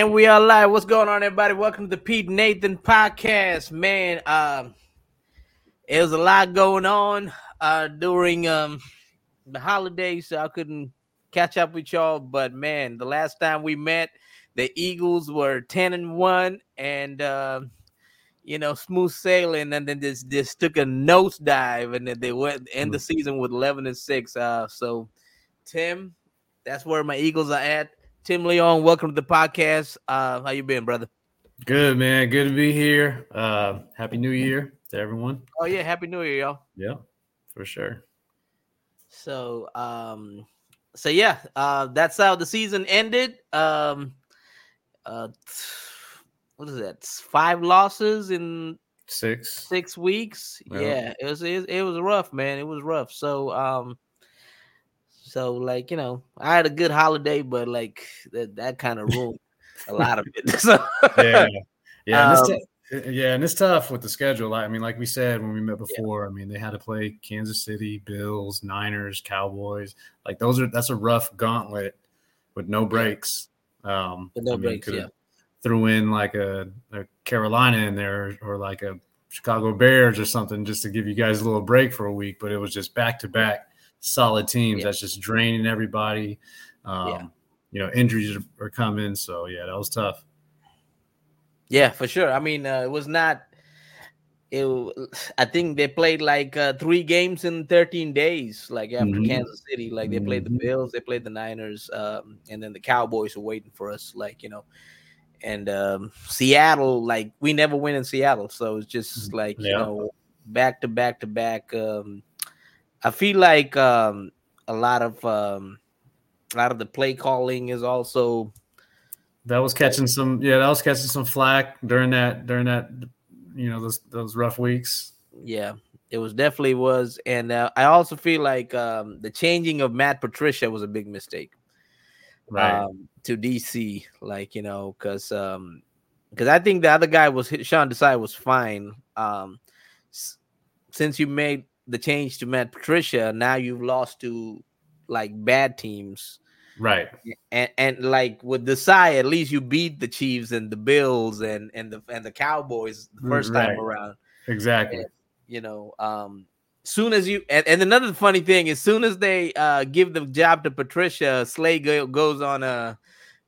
And we are live. What's going on, everybody? Welcome to the Pete Nathan podcast. Man, um, it was a lot going on uh during um the holidays, so I couldn't catch up with y'all. But man, the last time we met, the Eagles were 10 and 1 and uh, you know, smooth sailing, and then this this took a nosedive, and then they went end the mm. season with 11 and 6. Uh, so Tim, that's where my Eagles are at. Tim Leong, welcome to the podcast. Uh, how you been, brother? Good, man. Good to be here. Uh, happy New Year to everyone. Oh yeah, happy New Year, y'all. Yeah, for sure. So, um, so yeah, uh, that's how the season ended. Um, uh, what is that? Five losses in six six weeks. Yeah, yeah it was it, it was rough, man. It was rough. So, um, so like you know, I had a good holiday, but like that that kind of ruined a lot of it. So yeah, yeah, um, t- yeah, and it's tough with the schedule. I mean, like we said when we met before, yeah. I mean they had to play Kansas City, Bills, Niners, Cowboys. Like those are that's a rough gauntlet with no breaks. Um, with no I mean, breaks, yeah. Threw in like a, a Carolina in there or like a Chicago Bears or something just to give you guys a little break for a week, but it was just back to back solid teams. Yeah. That's just draining everybody. Um, yeah. You know, injuries are, are, coming. So, yeah, that was tough. Yeah, for sure. I mean, uh, it was not. It, I think they played like uh, three games in 13 days, like after mm-hmm. Kansas City. Like they played the mm-hmm. Bills, they played the Niners, um, and then the Cowboys are waiting for us. Like you know, and um, Seattle, like we never win in Seattle, so it's just mm-hmm. like yeah. you know, back to back to back. Um, I feel like um, a lot of um, a lot of the play calling is also that was catching some yeah that was catching some flack during that during that you know those those rough weeks. Yeah, it was definitely was, and uh, I also feel like um, the changing of Matt Patricia was a big mistake. Right. Um, to DC, like you know, because um, because I think the other guy was Sean Desai was fine. Um, s- since you made the change to Matt Patricia, now you've lost to like bad teams. Right. And and like with Desai, at least you beat the Chiefs and the Bills and and the and the Cowboys the first right. time around. Exactly. And, you know, um soon as you and, and another funny thing as soon as they uh give the job to Patricia, Slay go, goes on a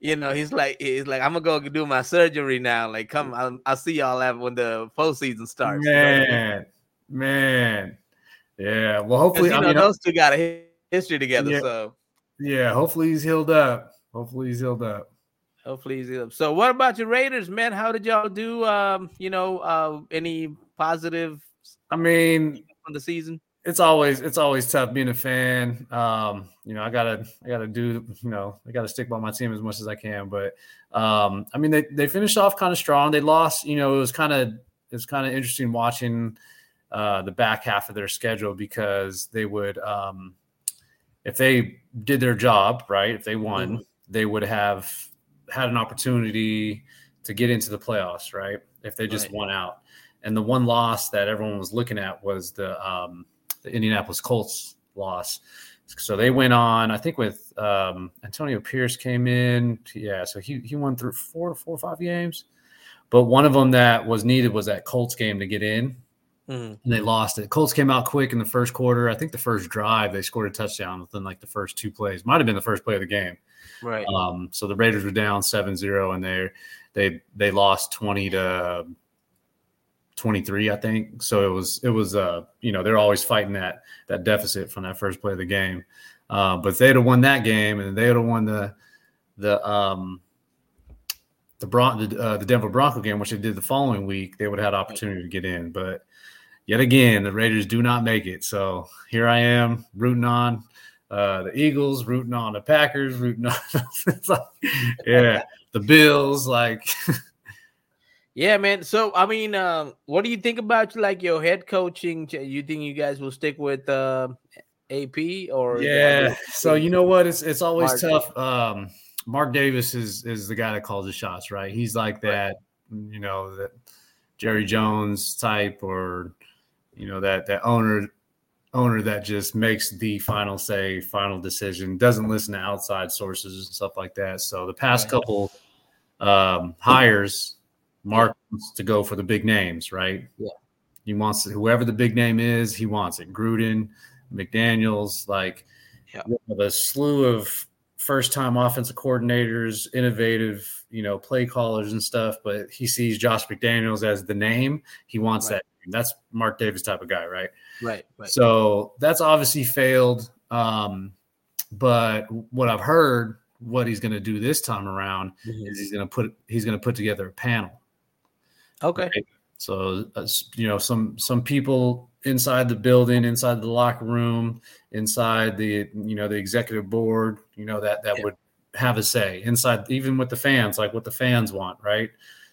you know, he's like, he's like, I'm gonna go do my surgery now. Like, come, I'll, I'll see y'all when the postseason starts. Man, man, yeah. Well, hopefully, you know, I mean, those two got a history together. Yeah, so yeah, hopefully he's healed up. Hopefully he's healed up. Hopefully he's healed up. So, what about your Raiders, man? How did y'all do? Um, you know, uh, any positive? I mean, on the season. It's always it's always tough being a fan. Um, you know, I gotta I gotta do you know I gotta stick by my team as much as I can. But um, I mean, they they finished off kind of strong. They lost. You know, it was kind of it was kind of interesting watching uh, the back half of their schedule because they would, um, if they did their job right, if they won, mm-hmm. they would have had an opportunity to get into the playoffs, right? If they just right. won out. And the one loss that everyone was looking at was the um, the Indianapolis Colts loss. So they went on, I think, with um, Antonio Pierce came in. Yeah, so he he won through four, four or five games, but one of them that was needed was that Colts game to get in. Mm-hmm. And they lost it. Colts came out quick in the first quarter. I think the first drive they scored a touchdown within like the first two plays. Might have been the first play of the game. Right. Um, so the Raiders were down 7-0 and they they they lost 20 to 23, I think. So it was it was uh you know they're always fighting that that deficit from that first play of the game. Uh, but they'd have won that game and they'd have won the the um the Bron- the, uh, the Denver Bronco game, which they did the following week, they would have had opportunity to get in. But yet again, the Raiders do not make it. So here I am rooting on uh, the Eagles, rooting on the Packers, rooting on like, yeah, the Bills. Like, yeah, man. So I mean, um, what do you think about like your head coaching? You think you guys will stick with uh, AP or yeah? So you know what? It's it's always tough. Um, Mark Davis is is the guy that calls the shots, right? He's like that, you know, that Jerry Jones type or you know that that owner owner that just makes the final say, final decision, doesn't listen to outside sources and stuff like that. So the past couple um, hires, Mark wants to go for the big names, right? Yeah. He wants whoever the big name is, he wants it. Gruden, McDaniels, like Yeah. a slew of first time offensive coordinators, innovative, you know, play callers and stuff. But he sees Josh McDaniels as the name. He wants Right. that. That's Mark Davis type of guy, right? Right. Right. So that's obviously failed. Um, but what I've heard, what he's going to do this time around Mhm. is he's going to put he's going to put together a panel. Okay. Right? So uh, you know, some some people inside the building, inside the locker room, inside the you know the executive board, you know that that Yeah. would have a say inside, even with the fans, like what the fans want, right?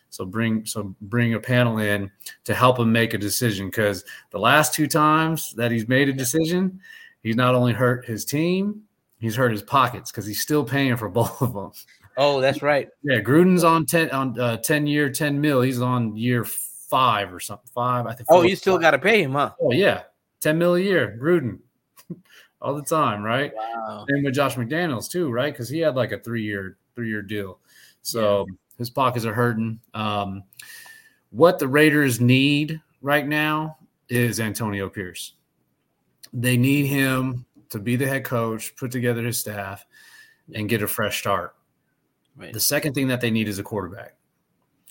So bring so bring a panel in to help him make a decision because the last two times that he's made a decision, he's not only hurt his team, he's hurt his pockets because he's still paying for both of them. Oh, that's right. Yeah, Gruden's on ten on uh, ten year, ten mil. He's on year five or something. Five, I think. Oh, you still got to pay him, huh? Oh yeah, ten mil a year, Gruden, all the time, right? Wow. And with Josh McDaniels too, right? Because he had like a three year three year deal, so his pockets are hurting. Um, what the Raiders need right now is Antonio Pierce. They need him to be the head coach, put together his staff, and get a fresh start. Right. The second thing that they need is a quarterback.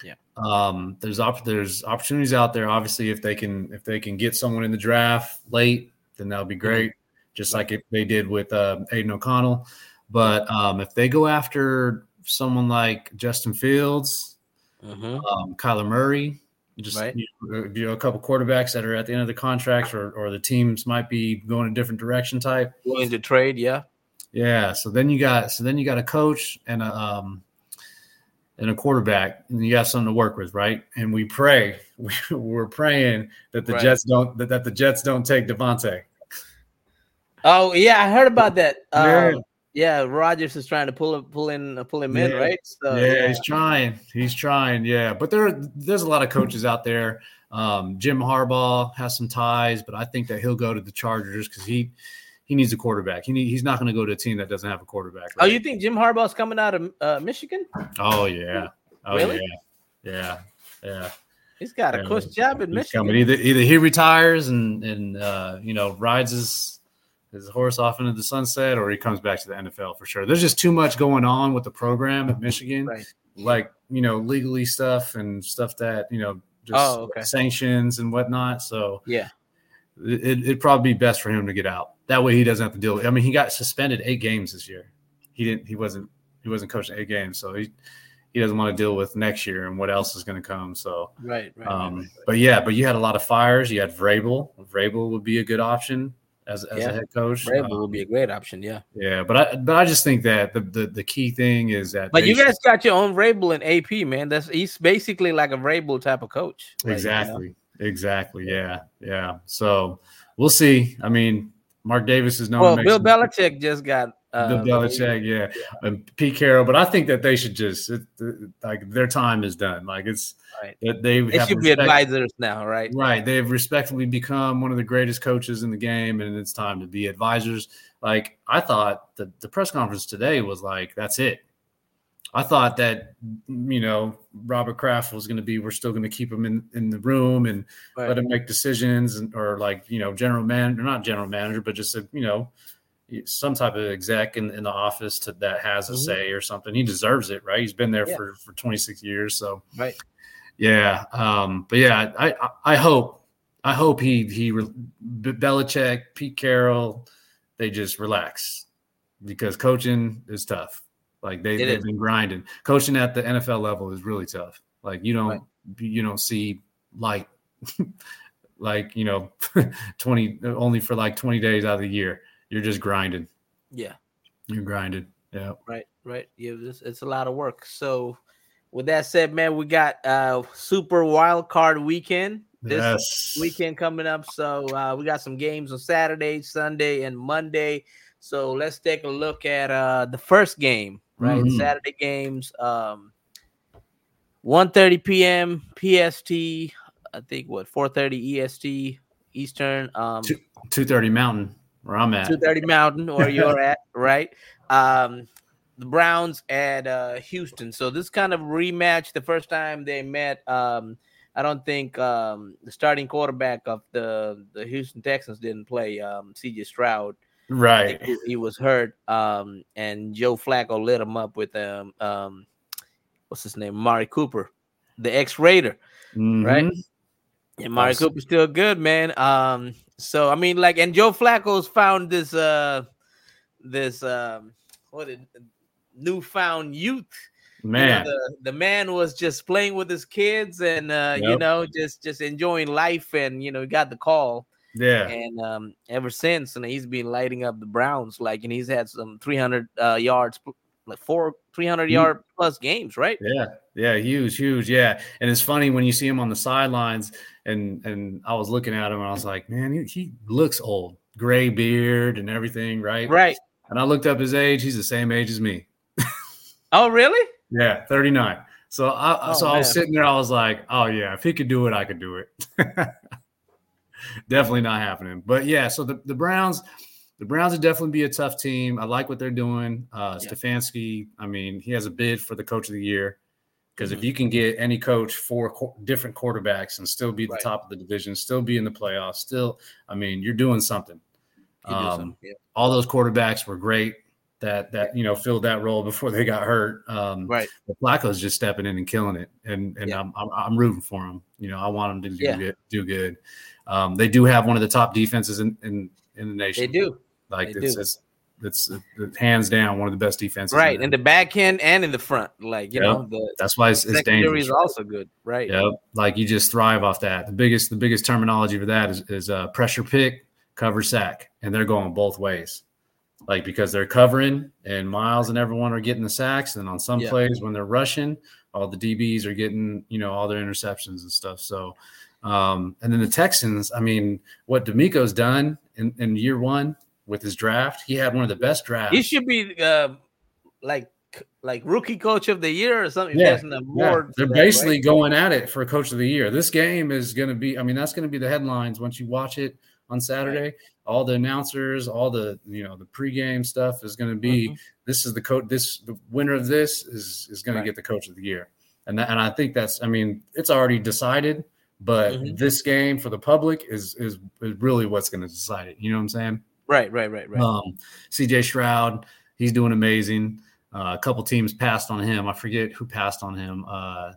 Yeah. Um, there's op- there's opportunities out there. Obviously, if they can if they can get someone in the draft late, then that'll be great. Just like if they did with uh, Aidan O'Connell. But um, if they go after someone like Justin Fields, Mhm. um, Kyler Murray, just Right. you, know, you know, a couple quarterbacks that are at the end of the contracts, or or the teams might be going a different direction type. Willing to trade, yeah. Yeah. So then you got so then you got a coach and a um and a quarterback, and you got something to work with, right? And we pray, we, we're praying that the Right. Jets don't that, that the Jets don't take Davante. Oh, yeah, I heard about that. Yeah. Um, yeah, Rodgers is trying to pull him, pull in, pull him in, right? So, yeah, he's trying. He's trying. Yeah, but there there's a lot of coaches out there. Um, Jim Harbaugh has some ties, but I think that he'll go to the Chargers because he he needs a quarterback. He need, he's not going to go to a team that doesn't have a quarterback. Oh, you think Jim Harbaugh's coming out of uh, Michigan? Oh yeah. Oh Really? yeah. Yeah. Yeah. He's got a Yeah, cush job in Michigan. coming. Either either he retires and and uh, you know rides his his horse off into the sunset, or he comes back to the NFL for sure. There's just too much going on with the program at Michigan, Right. like you know legally stuff and stuff that you know just Oh, okay. sanctions and whatnot. So Yeah. it, it'd probably be best for him to get out. That way he doesn't have to deal with. I mean, he got suspended eight games this year. He didn't. He wasn't. He wasn't coaching eight games, so he he doesn't want to deal with next year and what else is going to come. So. Right, right, Um, right, right. But yeah, but you had a lot of fires. You had Vrabel. Vrabel would be a good option as, as Yeah. a head coach. Vrabel Um, would be a great option, yeah. yeah, but I but I just think that the the, the key thing is that But you should- guys got your own Vrabel and AP, man. That's he's basically like a Vrabel type of coach. Like, you know? exactly exactly yeah yeah. So we'll see. I mean, Mark Davis is known. Well, Bill Belichick just got uh, Bill Belichick, yeah, and Pete Carroll. But I think that they should just it, it- like their time is done. Like it's Right. that they They have should be advisors now, right? Right. They've respectfully become one of the greatest coaches in the game, and it's time to be advisors. Like I thought the, the press conference today was like, that's it. I thought that you know Robert Kraft was going to be. We're still going to keep him in, in the room and Right. let him make decisions, and or like you know general manager, not general manager, but just a, you know some type of exec in, in the office to, that has a Mhm. say or something. He deserves it, right? He's been there Yeah. for for 26 years, so Right. yeah, um, but yeah, I, I I hope I hope he he Belichick, Pete Carroll, they just relax because coaching is tough. Like they they've is. been grinding. Coaching at the NFL level is really tough. Like you don't Right. you don't see like like you know 20 only for like 20 days out of the year. You're just grinding. Yeah. You're grinding. Yeah. Right, right. Yeah, it's, it's a lot of work. So, with that said, man, we got uh Super Wild Card Weekend this yes. weekend coming up. So uh, we got some games on Saturday, Sunday, and Monday. So let's take a look at uh the first game, right? Mhm. Saturday games, um 1:30 p.m. PST. I think what 4:30 EST Eastern. Um, Two- 230 Mountain where I'm at. 2:30 Mountain, or you're at, right? Um, the Browns at uh, Houston. So this kind of rematch. The first time they met, um, I don't think um, the starting quarterback of the the Houston Texans didn't play. Um, C.J. Stroud, right? He, he, was hurt, um, and Joe Flacco lit him up with um, um what's his name, Mari Cooper, the ex Raider, mm-hmm. right? And Mari Cooper's still good, man. Um, so I mean, like, and Joe Flacco's found this uh this um what a newfound youth. Man, you know, the, the man was just playing with his kids and uh, yep. you know, just just enjoying life, and you know, he got the call. Yeah, and um, ever since, and he's been lighting up the Browns, like, and he's had some 300 uh, yards, like four 300 yard plus games, right? Yeah, yeah, huge, huge, yeah. And it's funny when you see him on the sidelines, and and I was looking at him, and I was like, man, he, he looks old, gray beard and everything, right? Right. And I looked up his age; he's the same age as me. oh, really? Yeah, 39. So I oh, so man. I was sitting there, I was like, oh yeah, if he could do it, I could do it. definitely not happening. But yeah, so the, the Browns, the Browns would definitely be a tough team. I like what they're doing. Uh yeah. Stefanski, I mean, he has a bid for the coach of the year. Because mm-hmm. if you can get any coach four different quarterbacks and still be the right. top of the division, still be in the playoffs, still, I mean, you're doing something. Um, yeah. All those quarterbacks were great that that you know filled that role before they got hurt. Um, right. But Flacco's just stepping in and killing it, and and yeah. I'm, I'm, I'm rooting for him. You know, I want him to do yeah. good. Do good. Um, they do have one of the top defenses in in, in the nation. They do. Like they it's, do. it's it's it's hands down one of the best defenses. Right, in, in the back end and in the front. Like you yep. know, the that's why it's, it's dangerous. is also good. Right. Yeah. Like you just thrive off that. The biggest the biggest terminology for that is is uh, pressure pick, cover sack, and they're going both ways like because they're covering and Myles and everyone are getting the sacks. And on some yeah. plays when they're rushing, all the DBs are getting, you know, all their interceptions and stuff. So, um, and then the Texans, I mean, what DeMeco's done in, in year one with his draft, he had one of the best drafts. He should be uh, like like rookie coach of the year or something. Yeah, yeah. they're that, basically right? going at it for coach of the year. This game is going to be. I mean, that's going to be the headlines once you watch it on Saturday. Right. All the announcers, all the you know the pregame stuff is going to be. Mm-hmm. This is the coach. This the winner of this is is going right. to get the coach of the year, and that, and I think that's. I mean, it's already decided, but mm-hmm. this game for the public is is is really what's going to decide it. You know what I'm saying? Right, right, right, right. Um, C.J. Stroud, he's doing amazing. Uh, a couple teams passed on him. I forget who passed on him. Uh,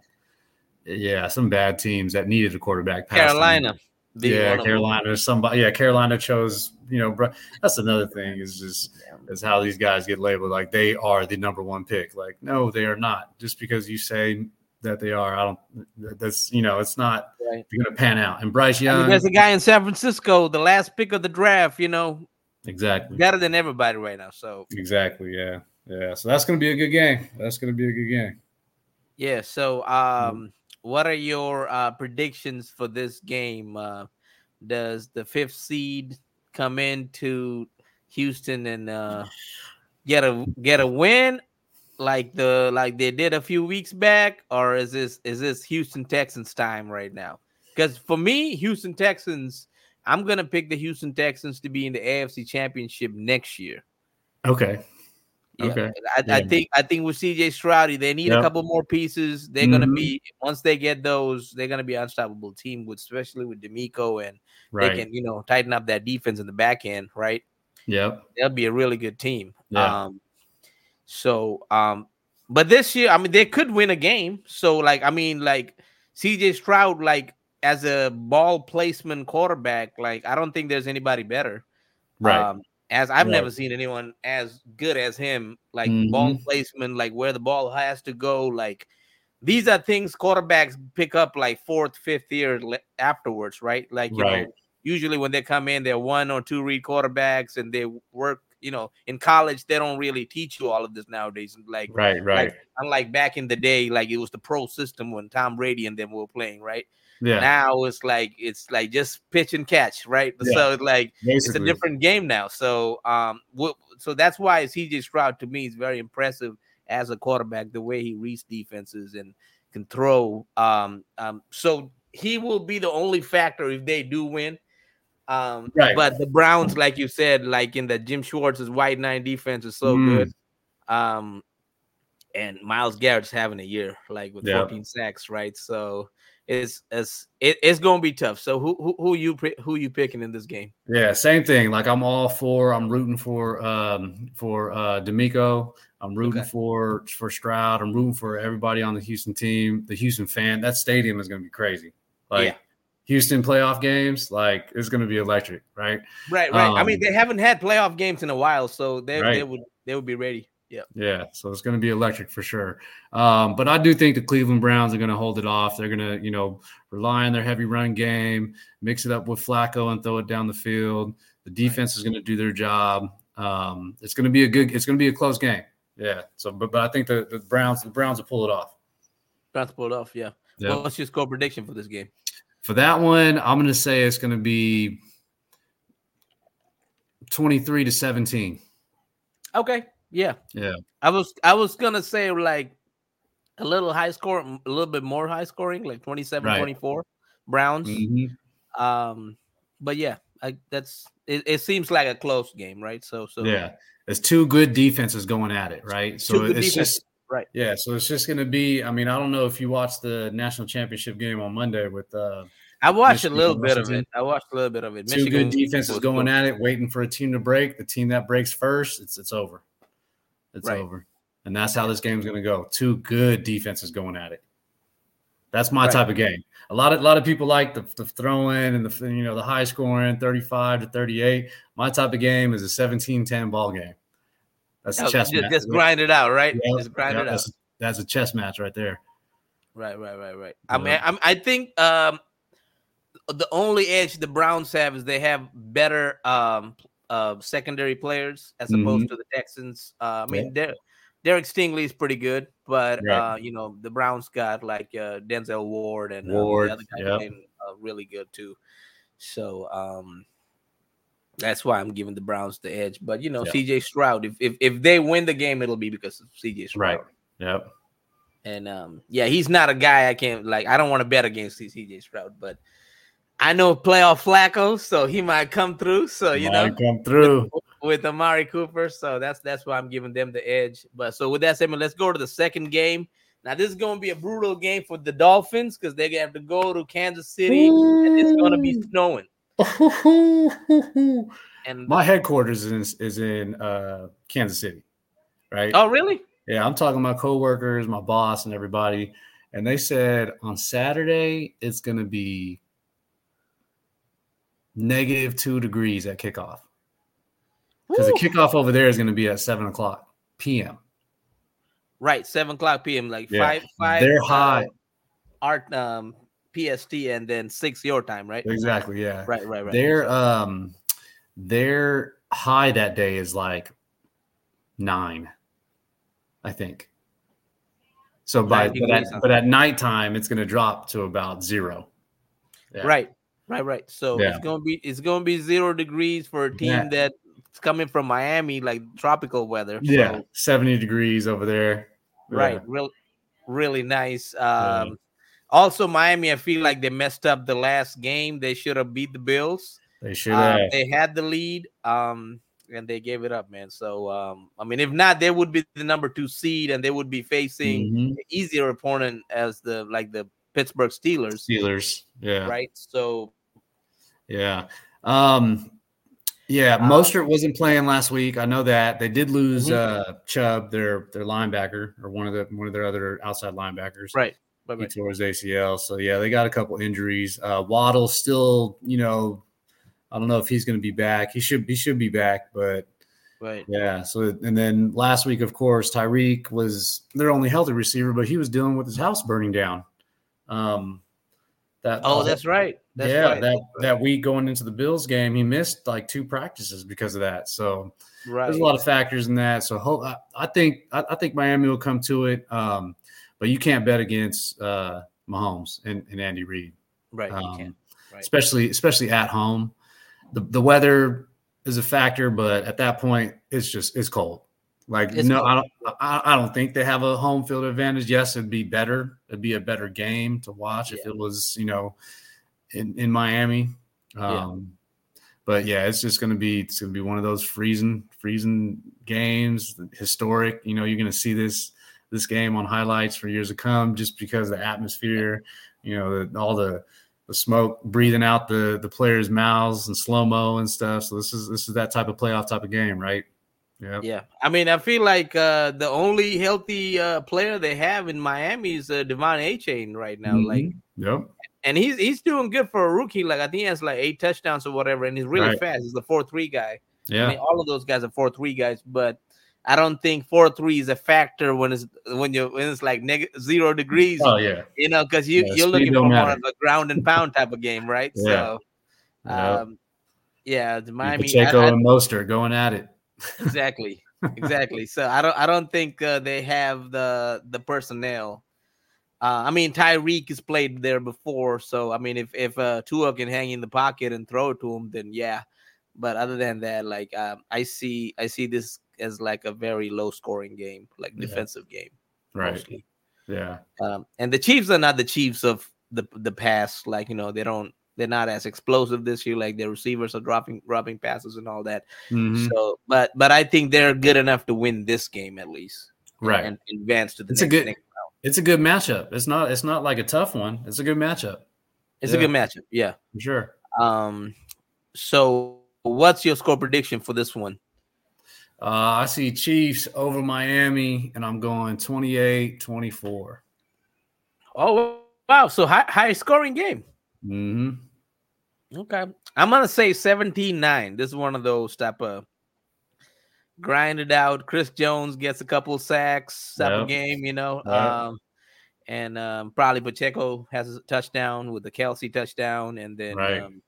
yeah, some bad teams that needed a quarterback. Carolina yeah, Carolina. Somebody, yeah, Carolina chose. You know, that's another thing is just is how these guys get labeled. Like they are the number one pick. Like no, they are not. Just because you say that they are, I don't. That's you know, it's not right. going to pan out. And Bryce Young, I mean, there's a guy in San Francisco, the last pick of the draft. You know, exactly better than everybody right now. So exactly, yeah, yeah. So that's to be a good game. That's to be a good game. Yeah. So um what are your uh, predictions for this game? Uh, does the fifth seed come into Houston and uh, get a get a win like the like they did a few weeks back, or is this is this Houston Texans time right now? Because for me, Houston Texans, I'm gonna pick the Houston Texans to be in the AFC Championship next year. Okay. Yeah. Okay. I, yeah. I, think I think with CJ Stroudy, they need yep. a couple more pieces. They're mm-hmm. gonna be once they get those, they're gonna be unstoppable team with especially with DeMeco and right. they can, you know, tighten up that defense in the back end, right? Yep. They'll be a really good team. Yeah. Um so um but this year, I mean, they could win a game. So, like, I mean, like CJ Stroud, like as a ball placement quarterback, like I don't think there's anybody better. Right. Um, as I've right. never seen anyone as good as him, like mm-hmm. ball placement, like where the ball has to go. Like these are things quarterbacks pick up like fourth, fifth year afterwards, right? Like you right. know, usually when they come in, they're one or two read quarterbacks and they work. You know, in college they don't really teach you all of this nowadays. Like right, right. Like, unlike back in the day, like it was the pro system when Tom Brady and them were playing, right? Yeah. Now it's like it's like just pitch and catch, right? Yeah. So it's like Basically. it's a different game now. So um, so that's why CJ Stroud to me is very impressive as a quarterback. The way he reads defenses and can throw. Um, um, so he will be the only factor if they do win. Um, right. But the Browns, like you said, like in the Jim Schwartz's wide nine defense is so mm. good. Um, and Myles Garrett's having a year like with Yeah. 14 sacks, right? So it's it's it, it's gonna be tough. So who who who you who you picking in this game? Yeah, same thing. Like I'm all for. I'm rooting for um for uh DeMeco. I'm rooting Okay. for for Stroud. I'm rooting for everybody on the Houston team. The Houston fan. That stadium is going to be crazy. Like Yeah. Houston playoff games, like it's going to be electric, right? Right, right. I mean, Um, they haven't had playoff games in a while, so they they would they would be ready. Yeah. Yeah, so it's going to be electric for sure. Um, but I do think the Cleveland Browns are going to hold it off. They're going to, you know, rely on their heavy run game, mix it up with Flacco and throw it down the field. The defense is going to do their job. Um, it's going to be a good. It's going to be a close game. Yeah. So, but but I think the, the Browns the Browns will pull it off. Browns pull it off. Yeah. Yeah. Well, what's your score prediction for this game? For that one, I'm going to say it's going to be 23 to 17. Okay. Yeah. Yeah. I was I was gonna say like a little high score, a little bit more high scoring, like 27, Right. 24 Browns. Mhm. Um, but yeah, I, that's it, it. Seems like a close game, right? So, so Yeah. There's two good defenses going at it, right? So it's defenses, just right. Yeah, so it's just going to be. I mean, I don't know if you watched the national championship game on Monday with uh, I watched Michigan a little bit of it. I watched a little bit of it. two good defenses going at it, waiting for a team to break. The team that breaks first, it's it's over. It's Right. over, and that's how this game's going to go. Two good defenses going at it. That's my Right. type of game. A lot of a lot of people like the, the throw in and the you know the high scoring 35 to 38. My type of game is a 17-10 ball game. That's a Oh, chess just, match. just grind it out, right? Just grind it out. that's, that's a chess match right there. Right, right, right, right. I mean, I'm, I think um, the only edge the Browns have is they have better um, uh, secondary players as opposed to the Texans. Uh, I mean, Der- Derek Stingley is pretty good, but Right. uh, you know the Browns got like uh, Denzel Ward and um, Ward, the other guy yep. became, uh, really good too. So um, that's why I'm giving the Browns the edge. But you know, Yeah. CJ Stroud, if, if if they win the game, it'll be because of CJ Stroud. Right. Yep. And um, yeah, he's not a guy I can't like. I don't want to bet against CJ Stroud, but I know playoff Flacco, so he might come through. So you know, come through. with Amari Cooper, so that's that's why I'm giving them the edge. But so with that said, let's go to the second game. Now this is going to be a brutal game for the Dolphins because they're gonna have to go to Kansas City, and it's going to be snowing. And My headquarters is in, is in uh, Kansas City, right? oh, really? Yeah, I'm talking about coworkers, my boss, and everybody, and they said on Saturday it's going to be negative two degrees at kickoff because the kickoff over there is going to be at seven o'clock p.m. Right, seven o'clock p.m. Like Yeah, five, five. they're uh, high. Art um PST, and then six your time, right? Exactly. Yeah. Right, right, right. Their um their high that day is like nine, I think. So by but at, degrees, huh? but at nighttime it's gonna drop to about zero. Yeah. Right, right, right. So Yeah. it's gonna be it's gonna be zero degrees for a team Yeah. that's coming from Miami, like tropical weather. Yeah, 70 degrees over there. right. Yeah. Real, really nice. Um, also Miami, I feel like they messed up the last game. They should have beat the Bills. They should Uh, have. they had the lead, um, and they gave it up, man. So um, I mean, if not, they would be the number two seed, and they would be facing Mhm. an easier opponent as the like the Pittsburgh Steelers, Steelers. Yeah. right? So Yeah. Um yeah, Uh, Mostert wasn't playing last week. I know that. They did lose Mhm. uh Chubb, their their linebacker, or one of the one of their other outside linebackers. right, right, He tore his ACL. So yeah, they got a couple injuries. Uh Waddle still, you know, I don't know if he's gonna be back. He should he should be back, but right. yeah. So and then last week, of course, Tyreek was their only healthy receiver, but he was dealing with his house burning down. Um that Oh, that's right. That's yeah, right. that that week going into the Bills game, he missed like two practices because of that. So right. there's a lot of factors in that. So ho- I, I think I, I think Miami will come to it, um, but you can't bet against uh, Mahomes and, and Andy Reid, right. um. Right. especially especially at home. The the weather is a factor, but at that point, it's just it's cold. Like It's no, cold. I don't I, I don't think they have a home field advantage. Yes, it'd be better. It'd be a better game to watch if it was you know in in Miami. Yeah. Um, But yeah, it's just gonna be it's gonna be one of those freezing freezing games, historic. You know, you're gonna see this this game on highlights for years to come, just because the atmosphere, you know, the, all the the smoke breathing out the the players' mouths and slow mo and stuff. So this is this is that type of playoff type of game, right? Yeah. Yeah. I mean, I feel like uh, the only healthy uh, player they have in Miami is uh, De'Von Achane right now. Mm-hmm. Like, yep. And he's he's doing good for a rookie. Like I think he has like eight touchdowns or whatever, and he's really right. fast. He's the four three guy. Yeah. I mean, all of those guys are four three guys, but I don't think four three is a factor when it's when you when it's like negative zero degrees. Oh yeah, you know, because you yeah, you're looking for more of a ground and pound type of game, right? Yeah. So, um, yeah, the Miami Pacheco I, I, and Mostert going at it. exactly, exactly. So I don't I don't think uh, they have the the personnel. Uh, I mean, Tyreek has played there before, so I mean, if if uh, Tua can hang in the pocket and throw it to him, then yeah. But other than that, like um, I see, I see this as like a very low scoring game, like yeah. defensive game, right? Mostly. Yeah. Um, and the Chiefs are not the Chiefs of the the past. Like you know, they don't they're not as explosive this year. Like their receivers are dropping dropping passes and all that. Mm-hmm. So, but but I think they're good enough to win this game at least, right? And, and advance to the. It's next, a good. It's a good matchup. It's not. It's not like a tough one. It's a good matchup. It's yeah. a good matchup. Yeah, For sure. Um. So, what's your score prediction for this one? Uh, I see Chiefs over Miami, and I'm going 28 24. Oh, wow. So high, high scoring game. Mm-hmm. Okay. I'm going to say 17 9. This is one of those type of grinded out. Chris Jones gets a couple sacks type yep. game, you know. Yep. Um, and um, probably Pacheco has a touchdown with the Kelce touchdown. And then right. um,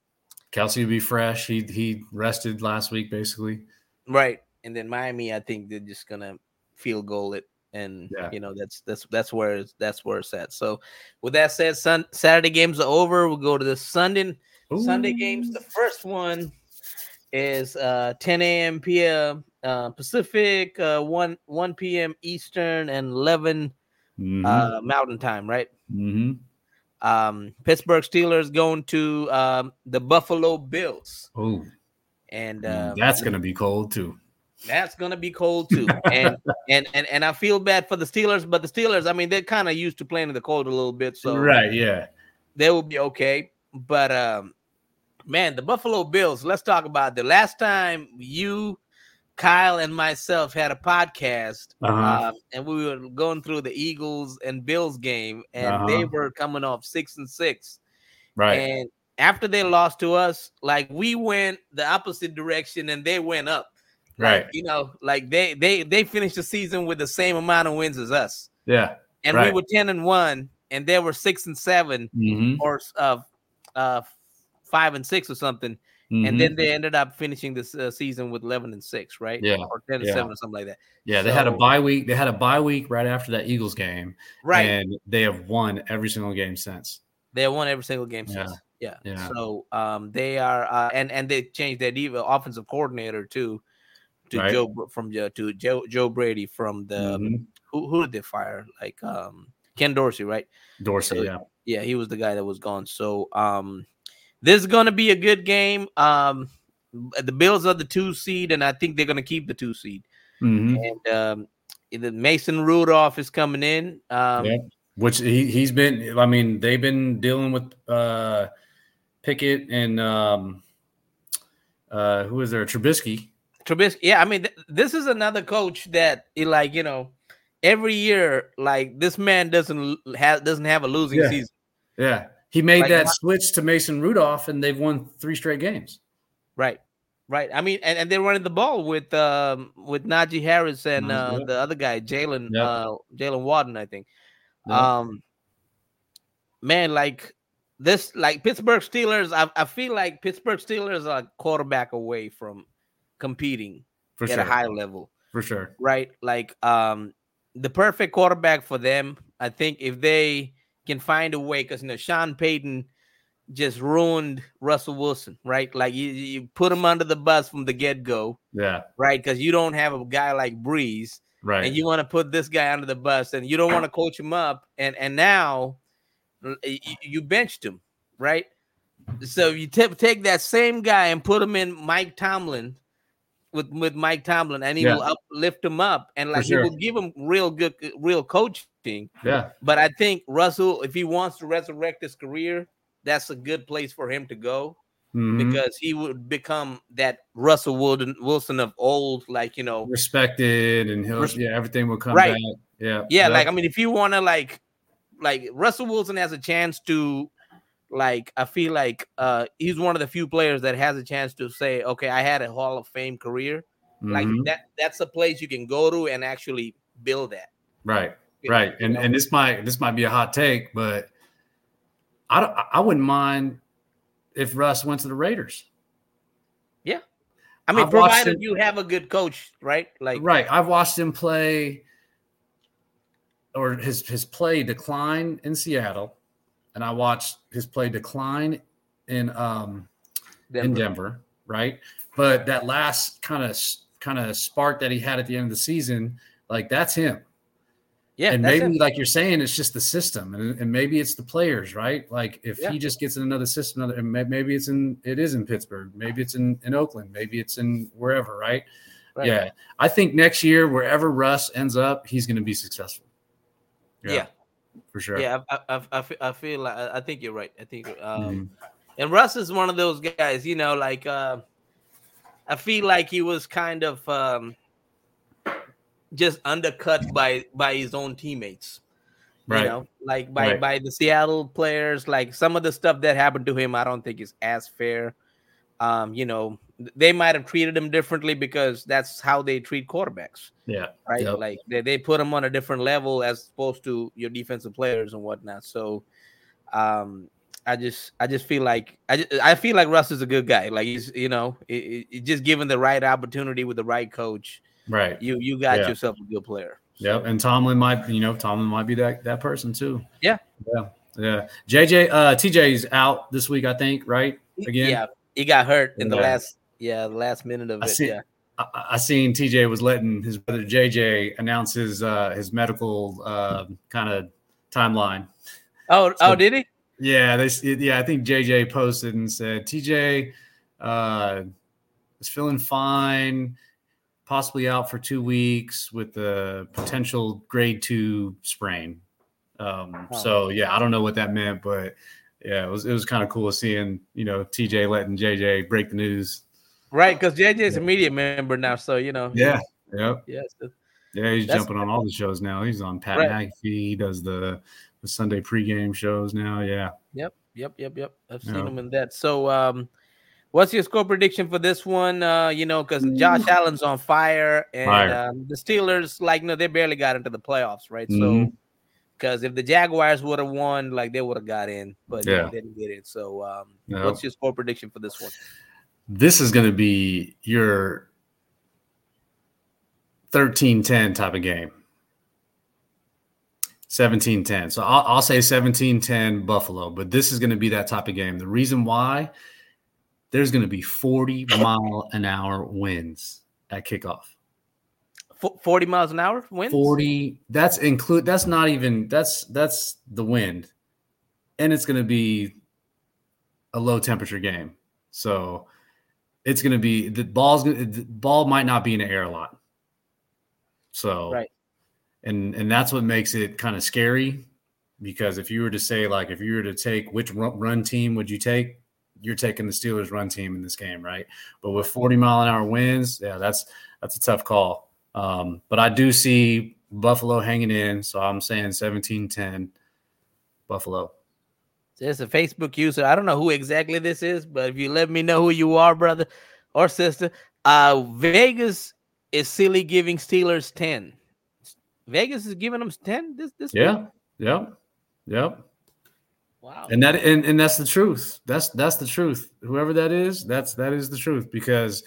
Kelce will be fresh. He, he rested last week, basically. Right and then Miami, I think they're just gonna field goal it, and yeah. you know that's that's that's where it's, that's where it's at. So, with that said, sun, Saturday games are over. We'll go to the Sunday Ooh. Sunday games. The first one is uh 10 a.m. p.m. Uh, Pacific, uh, 1 1 p.m. Eastern, and 11 mm-hmm. uh, Mountain Time, right? Mm-hmm. Um, Pittsburgh Steelers going to um, the Buffalo Bills. Oh, and um, that's gonna be cold too. That's gonna be cold too, and and and and I feel bad for the Steelers, but the Steelers, I mean, they're kind of used to playing in the cold a little bit, so right, yeah, they will be okay. But um, man, the Buffalo Bills. Let's talk about the last time you, Kyle, and myself had a podcast, uh-huh. um, and we were going through the Eagles and Bills game, and uh-huh. they were coming off six and six, right, and after they lost to us, like we went the opposite direction and they went up. Right. Like, you know, like they they they finished the season with the same amount of wins as us. Yeah. And right. we were 10 and 1 and they were 6 and 7 mm-hmm. or uh uh 5 and 6 or something. Mm-hmm. And then they ended up finishing this uh, season with 11 and 6, right? Yeah. Or 10 and yeah. 7 or something like that. Yeah, they had a bye week. They had a bye week right after that Eagles game. Right. And they have won every single game since. They have won every single game yeah. since. Yeah. yeah. So um they are uh, and and they changed their offensive coordinator too to right. Joe from Joe to Joe Joe Brady from the um, mm-hmm. who who did they fire? Like um Ken Dorsey, right? Dorsey, so, yeah. Yeah, he was the guy that was gone. So um this is gonna be a good game. Um the Bills are the two seed, and I think they're gonna keep the two seed. Mm-hmm. And um the Mason Rudolph is coming in. Um yeah. which he, he's been I mean, they've been dealing with uh Pickett and um uh who is there? Trubisky Trubisky, yeah, I mean, th- this is another coach that, like, you know, every year, like this man doesn't have doesn't have a losing yeah. season. Yeah, he made like, that switch to Mason Rudolph, and they've won three straight games. Right, right. I mean, and, and they're running the ball with um with Najee Harris and uh, the other guy, Jaylen yep. uh, Jaylen Warren, I think. Yep. Um, man, like this, like Pittsburgh Steelers, I, I feel like Pittsburgh Steelers are a quarterback away from competing for at sure. a high level. For sure. Right? Like um the perfect quarterback for them, I think if they can find a way, because you know Sean Payton just ruined Russell Wilson, right? Like you, you put him under the bus from the get-go. Yeah. Right. Because you don't have a guy like Brees, Right. And you want to put this guy under the bus and you don't want to coach him up. And and now you benched him, right? So you t- take that same guy and put him in Mike Tomlin with with Mike Tomlin, and he yeah. will uplift him up, and like sure. he will give him real good, real coaching. Yeah. But I think Russell, if he wants to resurrect his career, that's a good place for him to go. Mm-hmm. Because he would become that Russell Wilson, Wilson of old, like you know, respected, and he'll res- yeah, everything will come right. back. Yeah, yeah. Yep. Like I mean, if you want to like, like Russell Wilson has a chance to like I feel like uh he's one of the few players that has a chance to say, okay, I had a Hall of Fame career. Mm-hmm. Like that that's a place you can go to and actually build that. Right. right. And and this might this might be a hot take, but I don't, I wouldn't mind if Russ went to the Raiders. Yeah. I mean, I've provided him, you have a good coach, right? Like right. I've watched him play or his his play decline in Seattle and I watched his play decline in um Denver. in Denver, right? But that last kind of kind of spark that he had at the end of the season, like that's him. Yeah, and maybe him. like you're saying, it's just the system, and, and maybe it's the players, right? Like if yeah. he just gets in another system, another, maybe it's in it is in Pittsburgh, maybe it's in in Oakland, maybe it's in wherever, right? right. Yeah, I think next year wherever Russ ends up, he's going to be successful. Yeah. yeah for sure. Yeah, I, I, I, I feel like I think you're right. I think, um, mm-hmm. and Russ is one of those guys. You know, like uh, I feel like he was kind of um, just undercut by by his own teammates. Right. You know, like by right. by the Seattle players. Like some of the stuff that happened to him, I don't think is as fair. Um, you know, they might have treated him differently because that's how they treat quarterbacks. Yeah. Right. Yep. Like they, they put him on a different level as opposed to your defensive players and whatnot. So um I just I just feel like I just, I feel like Russ is a good guy. Like he's you know it, it, just given the right opportunity with the right coach, right? You you got yeah. yourself a good player. Yep, and Tomlin might you know Tomlin might be that that person too. Yeah, yeah, yeah. JJ uh TJ's out this week, I think. Right again. Yeah, he got hurt in the last yeah the last minute of I it. See, yeah. I, I seen TJ was letting his brother JJ announce his uh his medical uh kind of timeline. Oh, so, oh, did he? Yeah, they yeah, I think JJ posted and said TJ uh is feeling fine, possibly out for two weeks with a potential grade two sprain. Um, oh. so yeah, I don't know what that meant, but yeah, it was it was kind of cool seeing you know TJ letting JJ break the news. Right, because JJ is a media member now, so you know. Yeah. Yep. Yeah. yeah, he's jumping on all the shows now. He's on Pat right. McAfee. He does the the Sunday pregame shows now. Yeah. Yep. Yep. Yep. Yep. I've seen yep. him in that. So, um, what's your score prediction for this one? Uh, you know, because Josh Allen's on fire, and fire. Um, the Steelers, like, know, they barely got into the playoffs, right? Mm-hmm. So because if the Jaguars would have won, like they would have got in, but yeah. they didn't get it. So, um, no. what's your score prediction for this one? This is going to be your 13-10 type of game. 17-10. So I'll, I'll say 17-10 Buffalo, but this is going to be that type of game. The reason why there's going to be 40 mile an hour winds at kickoff. 40 miles an hour wind 40 that's include that's not even that's that's the wind and it's going to be a low temperature game so it's going to be the ball's the ball might not be in the air a lot so right and and that's what makes it kind of scary because if you were to say like if you were to take which run team would you take you're taking the Steelers run team in this game, right? But with 40 mile an hour winds, yeah, that's that's a tough call. Um, but I do see Buffalo hanging in. So I'm saying 17 10 Buffalo. There's a Facebook user. I don't know who exactly this is, but if you let me know who you are, brother or sister, uh, Vegas is silly giving Steelers 10. Vegas is giving them 10 this this Yeah. Week? Yep. Yep. Wow. And that and, and that's the truth. That's that's the truth. Whoever that is, that's that is the truth because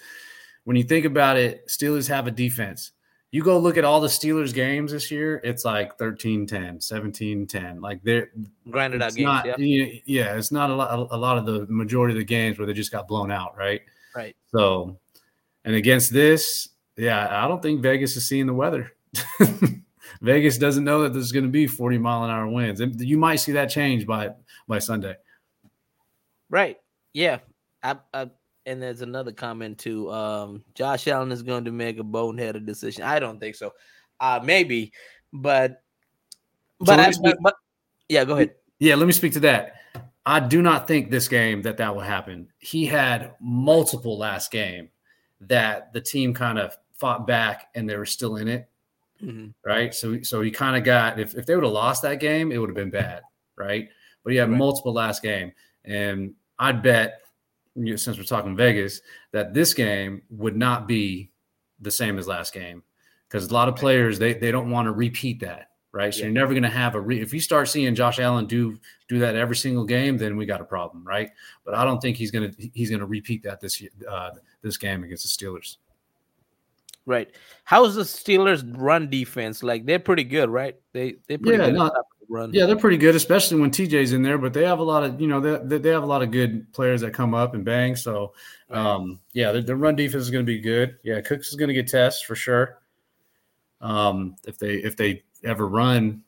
when you think about it, Steelers have a defense you go look at all the Steelers games this year, it's like 13 10, 17 10. Like they're grinded out games. Not, yeah. yeah, it's not a lot, a lot of the majority of the games where they just got blown out, right? Right. So, and against this, yeah, I don't think Vegas is seeing the weather. Vegas doesn't know that there's going to be 40 mile an hour winds. And you might see that change by by Sunday. Right. Yeah. I, I and there's another comment too. Um, Josh Allen is going to make a boneheaded decision. I don't think so. Uh, maybe, but but, I, but, but yeah, go ahead. Yeah, let me speak to that. I do not think this game that that will happen. He had multiple last game that the team kind of fought back and they were still in it. Mm-hmm. Right. So, so he kind of got, if, if they would have lost that game, it would have been bad. Right. But he had right. multiple last game. And I'd bet, since we're talking Vegas, that this game would not be the same as last game because a lot of players, they, they don't want to repeat that right? So yeah. you're never going to have a re- if you start seeing Josh Allen do do that every single game, then we got a problem, right? But I don't think he's going to he's going to repeat that this uh, this game against the Steelers. Right. How's the Steelers run defense? Like they're pretty good, right? They they pretty yeah, good not, run. Yeah, they're pretty good, especially when TJ's in there. But they have a lot of you know they they have a lot of good players that come up and bang. So um, yeah, the, the run defense is going to be good. Yeah, Cooks is going to get tests for sure. Um, if they if they ever run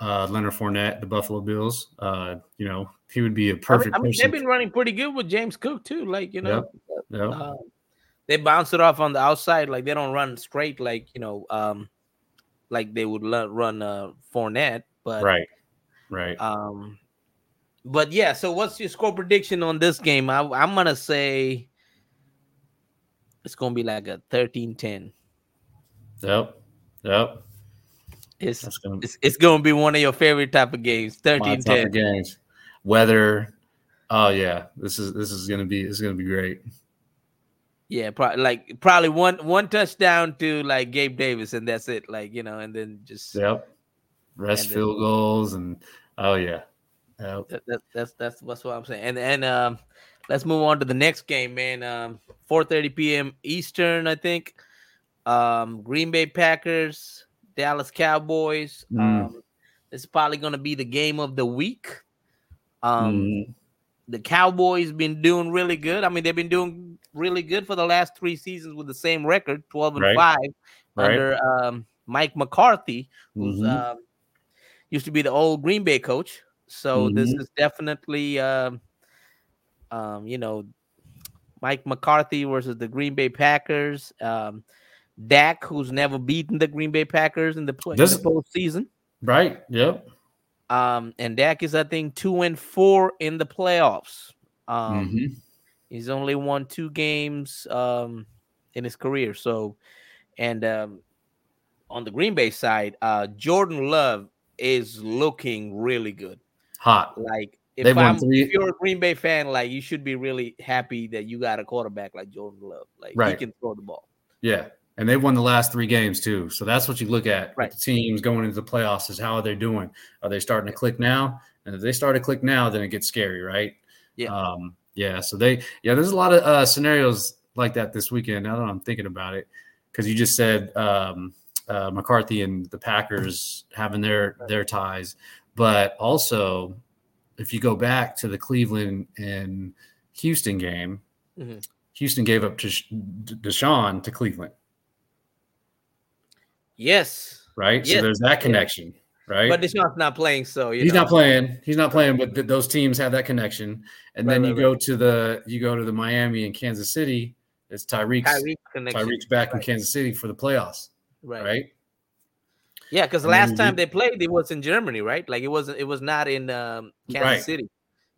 uh, Leonard Fournette, the Buffalo Bills, uh, you know, he would be a perfect. I mean, I mean they've been running pretty good with James Cook too. Like you know, yep. Yep. Uh, they bounce it off on the outside. Like they don't run straight. Like you know, um, like they would run uh, Fournette. But right, right. Um, but yeah. So what's your score prediction on this game? I, I'm gonna say it's gonna be like a 13-10. Yep. Yep. It's gonna, it's, it's gonna be one of your favorite type of games. 13 10 games. Weather. Oh yeah. This is this is gonna be this is gonna be great. Yeah, probably like probably one one touchdown to like Gabe Davis and that's it. Like, you know, and then just Yep. Rest then, field goals and oh yeah. Yep. That, that, that's that's what's what I'm saying. And and um let's move on to the next game, man. Um 4 30 p.m. Eastern, I think. Um Green Bay Packers Dallas Cowboys. Mm. Um, it's probably going to be the game of the week. Um, mm. The Cowboys been doing really good. I mean, they've been doing really good for the last three seasons with the same record, twelve and right. five, right. under um, Mike McCarthy, who's mm-hmm. uh, used to be the old Green Bay coach. So mm-hmm. this is definitely, um, um, you know, Mike McCarthy versus the Green Bay Packers. Um, Dak, who's never beaten the Green Bay Packers in the, play, this, in the postseason. Right. Yep. Um, and Dak is, I think, two and four in the playoffs. Um, mm-hmm. he's only won two games um in his career. So, and um, on the Green Bay side, uh, Jordan Love is looking really good. Hot. Like if I'm three... if you're a Green Bay fan, like you should be really happy that you got a quarterback like Jordan Love. Like right. he can throw the ball. Yeah and they've won the last three games too. So that's what you look at right. teams going into the playoffs is how are they doing? Are they starting to click now? And if they start to click now, then it gets scary, right? Yeah. Um, yeah. So they, yeah, there's a lot of uh, scenarios like that this weekend. Now that I'm thinking about it, because you just said um, uh, McCarthy and the Packers having their their ties, but also if you go back to the Cleveland and Houston game, mm-hmm. Houston gave up to Deshaun to Cleveland. Yes. Right. Yes. So there's that connection. Right. But Deshaun's not playing, so he's know. not playing. He's not playing, but th- those teams have that connection. And right, then you right, go right. to the you go to the Miami and Kansas City. It's Tyreek's Tyreek Tyreek's back in Kansas City for the playoffs. Right. Right. Yeah, because last time they played, it was in Germany, right? Like it wasn't. It was not in um, Kansas City.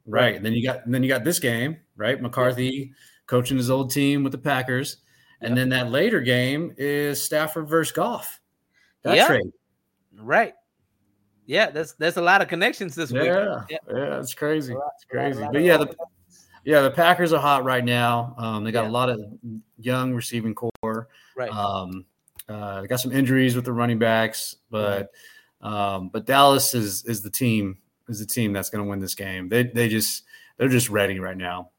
Right. And then you got then you got this game, right? McCarthy coaching his old team with the Packers. And yep. then that later game is Stafford versus Goff. That yeah. trade. Right. Yeah, that's that's a lot of connections this yeah. week. Yeah, yeah, it's crazy. It's crazy. But yeah, the yeah, the Packers are hot right now. Um, they got yeah. a lot of young receiving core. Right. Um, uh, got some injuries with the running backs, but um, but Dallas is is the team is the team that's going to win this game. They they just they're just ready right now.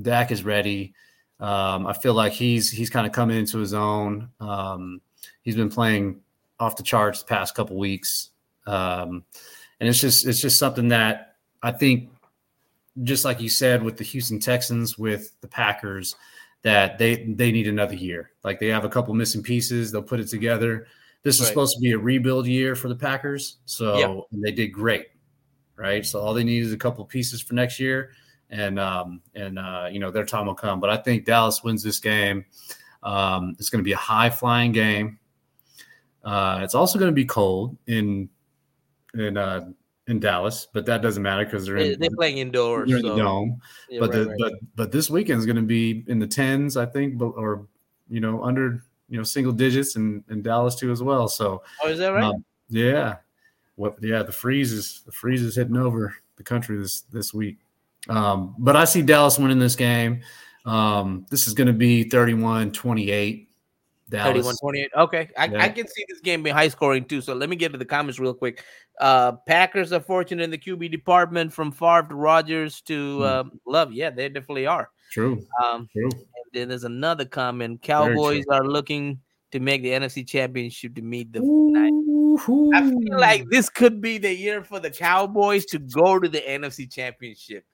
Dak is ready. Um, I feel like he's he's kind of coming into his own. Um, he's been playing off the charts the past couple weeks. Um, and it's just it's just something that I think, just like you said with the Houston Texans, with the Packers, that they they need another year. Like they have a couple missing pieces, they'll put it together. This is right. supposed to be a rebuild year for the Packers, so yep. they did great, right? So all they need is a couple pieces for next year, and um, and uh, you know their time will come. But I think Dallas wins this game. Um, it's going to be a high flying game. Uh, it's also going to be cold in in uh, in Dallas, but that doesn't matter because they're in, they're playing indoors. They're in so. the dome. Yeah, but right, the, right. but but this weekend is going to be in the tens, I think, but, or you know under you know single digits in, in Dallas too as well. So oh, is that right? Um, yeah, what? Yeah, the freeze is the freeze is hitting over the country this this week. Um, but I see Dallas winning this game. Um, this is going to be 31 28. 31 28. Okay. I, yeah. I, can see this game being high scoring too. So let me get to the comments real quick. Uh, Packers are fortunate in the QB department from Favre to Rodgers to hmm. uh, Love. Yeah, they definitely are. True. Um, True. And then there's another comment. Cowboys are looking to make the NFC Championship to meet the. Ooh, I feel like this could be the year for the Cowboys to go to the NFC Championship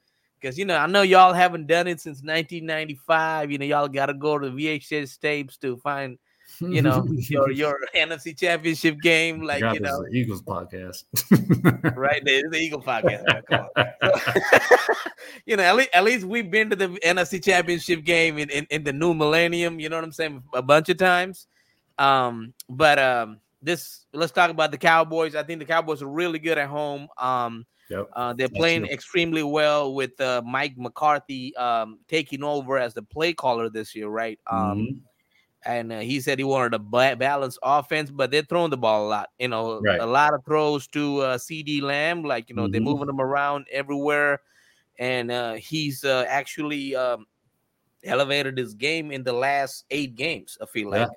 because you know I know y'all haven't done it since 1995. You know y'all got to go to VHS tapes to find you know your your NFC Championship game. Like you know, Eagles podcast, right? There, the Eagle podcast. you know, at least at least we've been to the NFC Championship game in, in, in the new millennium. You know what I'm saying? A bunch of times. Um, but um, this let's talk about the Cowboys. I think the Cowboys are really good at home. Um Yep. Uh, they're playing extremely well with uh, Mike McCarthy um, taking over as the play caller this year, right? Um, mm-hmm. And uh, he said he wanted a balanced offense, but they're throwing the ball a lot. You know, right. a lot of throws to uh, CeeDee Lamb, like you know, mm-hmm. they're moving them around everywhere, and uh, he's uh, actually um, elevated his game in the last eight games. I feel like,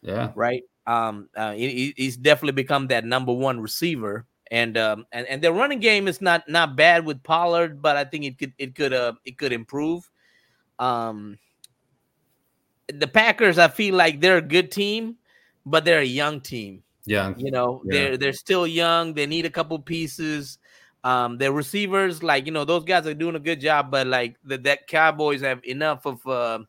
yeah, yeah. right. Um, uh, he, he's definitely become that number one receiver and um and, and their running game is not not bad with Pollard, but I think it could it could uh it could improve. Um the Packers, I feel like they're a good team, but they're a young team. Yeah. You know, yeah. they're they're still young. They need a couple pieces. Um, their receivers, like you know, those guys are doing a good job, but like the that Cowboys have enough of uh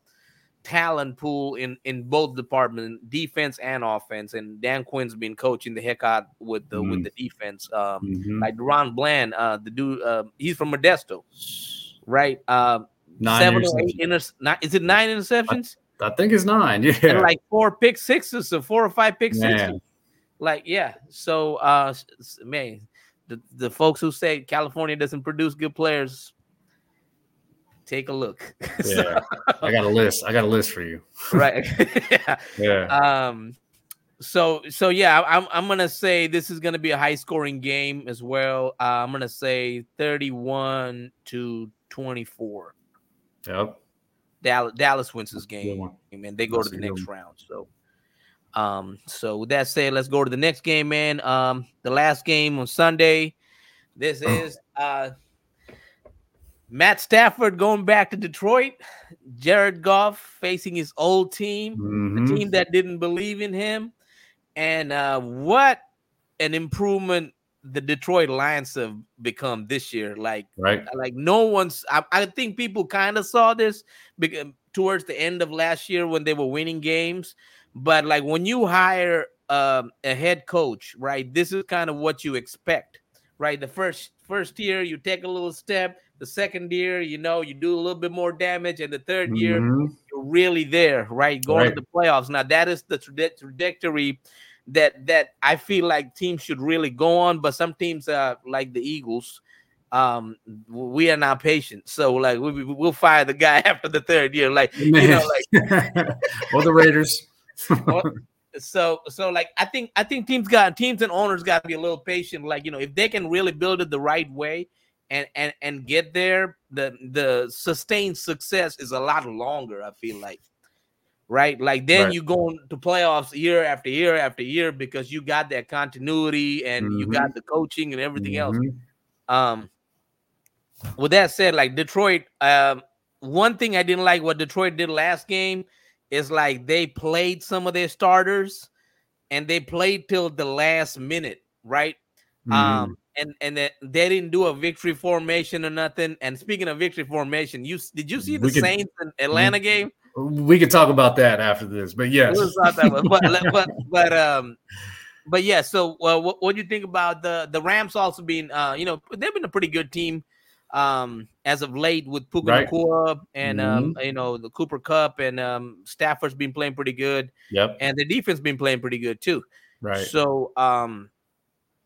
talent pool in in both departments, defense and offense. And Dan Quinn's been coaching the heck out with the mm-hmm. with the defense. Um, mm-hmm. like Ron Bland, uh, the dude, uh, he's from Modesto, right? Uh, nine seven or eight inter- nine, is it nine interceptions? I, think it's nine. Yeah, and like four pick sixes, or four or five pick sixes. Like yeah, so uh, man, the the folks who say California doesn't produce good players take a look. Yeah, I got a list. I got a list for you. right. yeah. yeah. Um. So so yeah, I'm I'm gonna say this is gonna be a high scoring game as well. Uh, I'm gonna say 31 to 24. Yep. Dallas Dallas wins this game, and they go That's to the next one. round. So. Um, so with that said, let's go to the next game, man. Um, the last game on Sunday. This is uh Matt Stafford going back to Detroit. Jared Goff facing his old team, mm-hmm. the team that didn't believe in him. And uh, what an improvement the Detroit Lions have become this year. Like, right. like no one's. I, I think people kind of saw this because, towards the end of last year when they were winning games. But like when you hire um, a head coach, right? This is kind of what you expect, right? The first first year you take a little step, the second year, you know, you do a little bit more damage, and the 3rd mm-hmm. year, you're really there, right? Going right. to the playoffs. Now that is the tra- trajectory that that I feel like teams should really go on, but some teams, uh, like the Eagles, um, we are not patient. So like we we'll fire the guy after the third year, like you know, like or the Raiders. so so like I think I think teams got teams and owners got to be a little patient. Like you know, if they can really build it the right way and and and get there, the the sustained success is a lot longer. I feel like, right? Like then right. you go to playoffs year after year after year because you got that continuity and mm-hmm. you got the coaching and everything mm-hmm. else. Um, with that said, like Detroit, um, one thing I didn't like what Detroit did last game is like they played some of their starters and they played till the last minute, right? Mm-hmm. Um, and and they, they didn't do a victory formation or nothing. And speaking of victory formation, you did you see the could, Saints and Atlanta game? We could talk about that after this, but yes, but, but but um. But yeah, so uh, what what do you think about the the Rams also being uh you know they've been a pretty good team um, as of late with Puka right. Nacua and mm-hmm. um, you know the Cooper Kupp and um, Stafford's been playing pretty good. Yep. And the defense been playing pretty good too. Right. So um,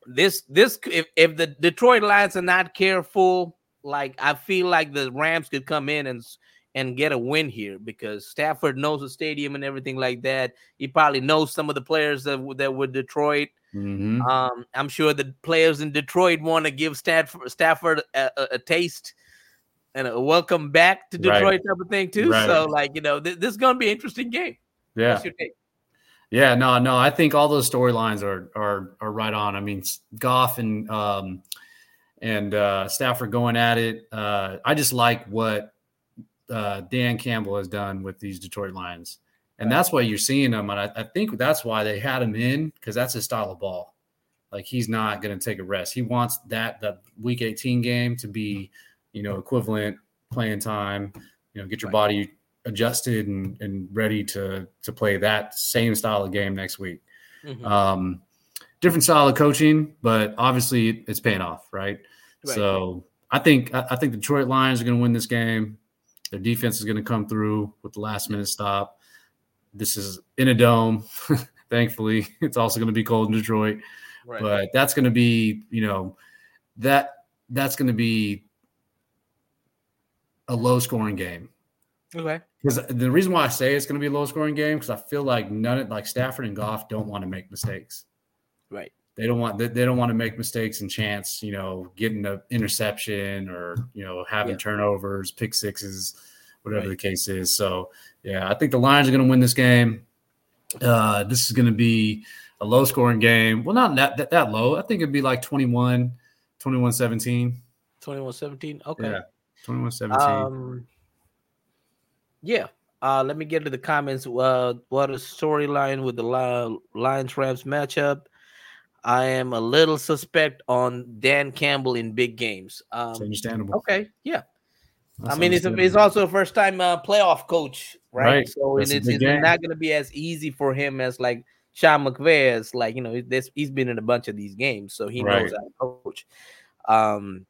this this if if the Detroit Lions are not careful, like I feel like the Rams could come in and and get a win here because Stafford knows the stadium and everything like that. He probably knows some of the players that that were Detroit. Mm-hmm. Um, I'm sure the players in Detroit want to give Stafford, Stafford a, a, a, taste and a welcome back to Detroit right. type of thing too. Right. So, like you know, th- this is going to be an interesting game. Yeah. Yeah, no, no. I think all those storylines are are are right on. I mean, Goff and um, and uh, Stafford going at it. Uh, I just like what uh, Dan Campbell has done with these Detroit Lions. And that's why you're seeing him. And I, I think that's why they had him in because that's his style of ball. Like he's not going to take a rest. He wants that that week 18 game to be, you know, equivalent playing time. You know, get your body adjusted and, and ready to to play that same style of game next week. Mm-hmm. Um, different style of coaching, but obviously it's paying off, right? right. So I think I think the Detroit Lions are going to win this game. Their defense is going to come through with the last minute stop. This is in a dome. Thankfully, it's also going to be cold in Detroit. Right. But that's going to be, you know, that that's going to be a low scoring game. Okay. Because the reason why I say it's going to be a low scoring game because I feel like none of like Stafford and Goff don't want to make mistakes. Right. They don't want they, don't want to make mistakes and chance you know getting an interception or you know having yeah. turnovers, pick sixes, whatever right. the case is. So yeah, I think the Lions are going to win this game. Uh, this is going to be a low scoring game. Well, not that, that, that low. I think it'd be like 21, 21 17. 21 17. Okay. Yeah. 21 17. Um, yeah. Uh, let me get to the comments. Uh, what a storyline with the Lions Rams matchup. I am a little suspect on Dan Campbell in big games. Um, understandable. Okay. Yeah. That's I mean, it's, he's also a first time uh, playoff coach, right? right. So and it's, it's not going to be as easy for him as like Sean McVay is like, you know, this, he's been in a bunch of these games, so he right. knows how to coach. Um,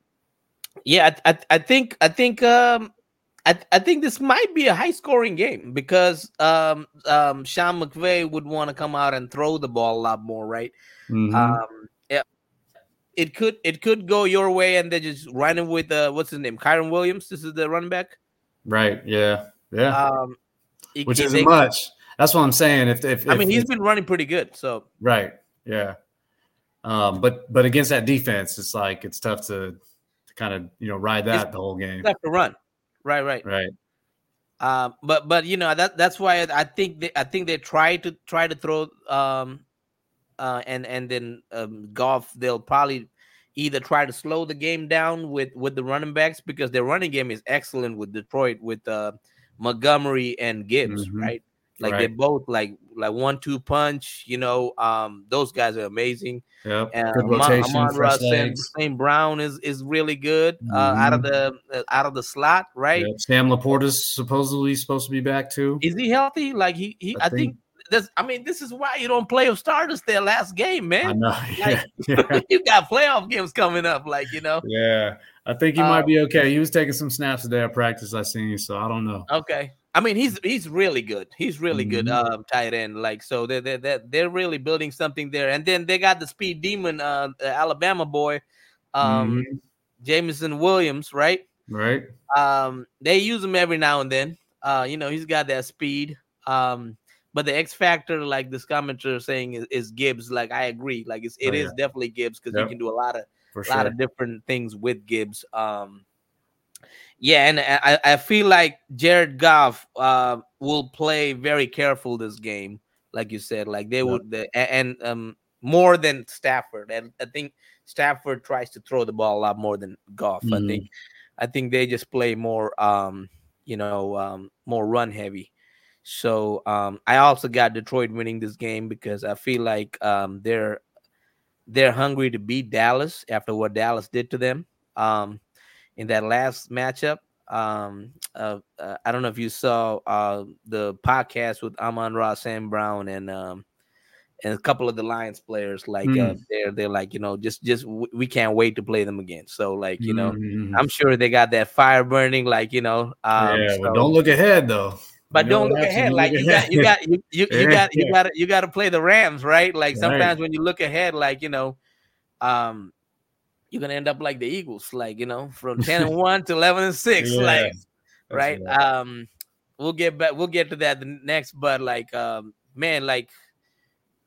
yeah, I, I, I think, I think, um, I, I think this might be a high scoring game because um, um, Sean McVay would want to come out and throw the ball a lot more, right? Mm-hmm. Um, yeah, it could it could go your way and then just running with uh what's his name Kyren Williams. This is the running back. Right. Yeah. Yeah. Um, it, which isn't they, much. That's what I'm saying. If, if, if I mean he's if, been running pretty good. So right. Yeah. Um, but but against that defense, it's like it's tough to, to kind of you know ride that the whole game. Tough to run. Right. Right. Right. Um, but but you know that that's why I think they, I think they try to try to throw um uh, and and then um, Goff they'll probably either try to slow the game down with with the running backs because their running game is excellent with Detroit with uh, Montgomery and Gibbs, mm-hmm. right? Like right. they're both like like one two punch. You know, um, those guys are amazing. Yeah, good rotation. Amon St. Brown is is really good mm-hmm. uh, out of mm-hmm. the uh, out of the slot, right? Yep. Sam LaPorta is supposedly supposed to be back too. Is he healthy? Like he he, I, I think, think this, I mean, this is why you don't play with starters their last game, man. I know. Like, yeah. you got playoff games coming up, like you know. Yeah, I think he um, might be okay. He was taking some snaps today at practice. I seen, so I don't know. Okay, I mean, he's he's really good. He's really mm-hmm. good um, tight end. Like so, they're, they're they're really building something there. And then they got the speed demon, uh, Alabama boy, um, mm-hmm. Jameson Williams, right? Right. Um, they use him every now and then. Uh, you know, he's got that speed. Um, but the X factor, like this commenter saying, is, is Gibbs. Like I agree. Like it's it oh, is definitely Gibbs because yep. you can do a lot of For a lot of different things with Gibbs. Um, yeah, and I, I feel like Jared Goff uh, will play very careful this game, like you said. Like they yep. would, the, and um, more than Stafford. And I think Stafford tries to throw the ball a lot more than Goff. Mm-hmm. I think, I think they just play more, um, you know, um, more run heavy. So um, I also got Detroit winning this game because I feel like um, they're they're hungry to beat Dallas after what Dallas did to them um, in that last matchup. Um, uh, uh, I don't know if you saw uh, the podcast with Amon-Ra St. Brown, and um, and a couple of the Lions players like mm. they're they're like you know just just we can't wait to play them again. So like you know mm-hmm. I'm sure they got that fire burning like you know. Um, yeah, so, don't look ahead though. But you don't look ahead. Like you got you got you you, you got you got you got to play the Rams, right? Like sometimes right. when you look ahead, like you know, um, you're gonna end up like the Eagles, like you know, from ten and one to eleven and six, yeah. like right. right. Um, we'll get back. We'll get to that the next, but like, um, man, like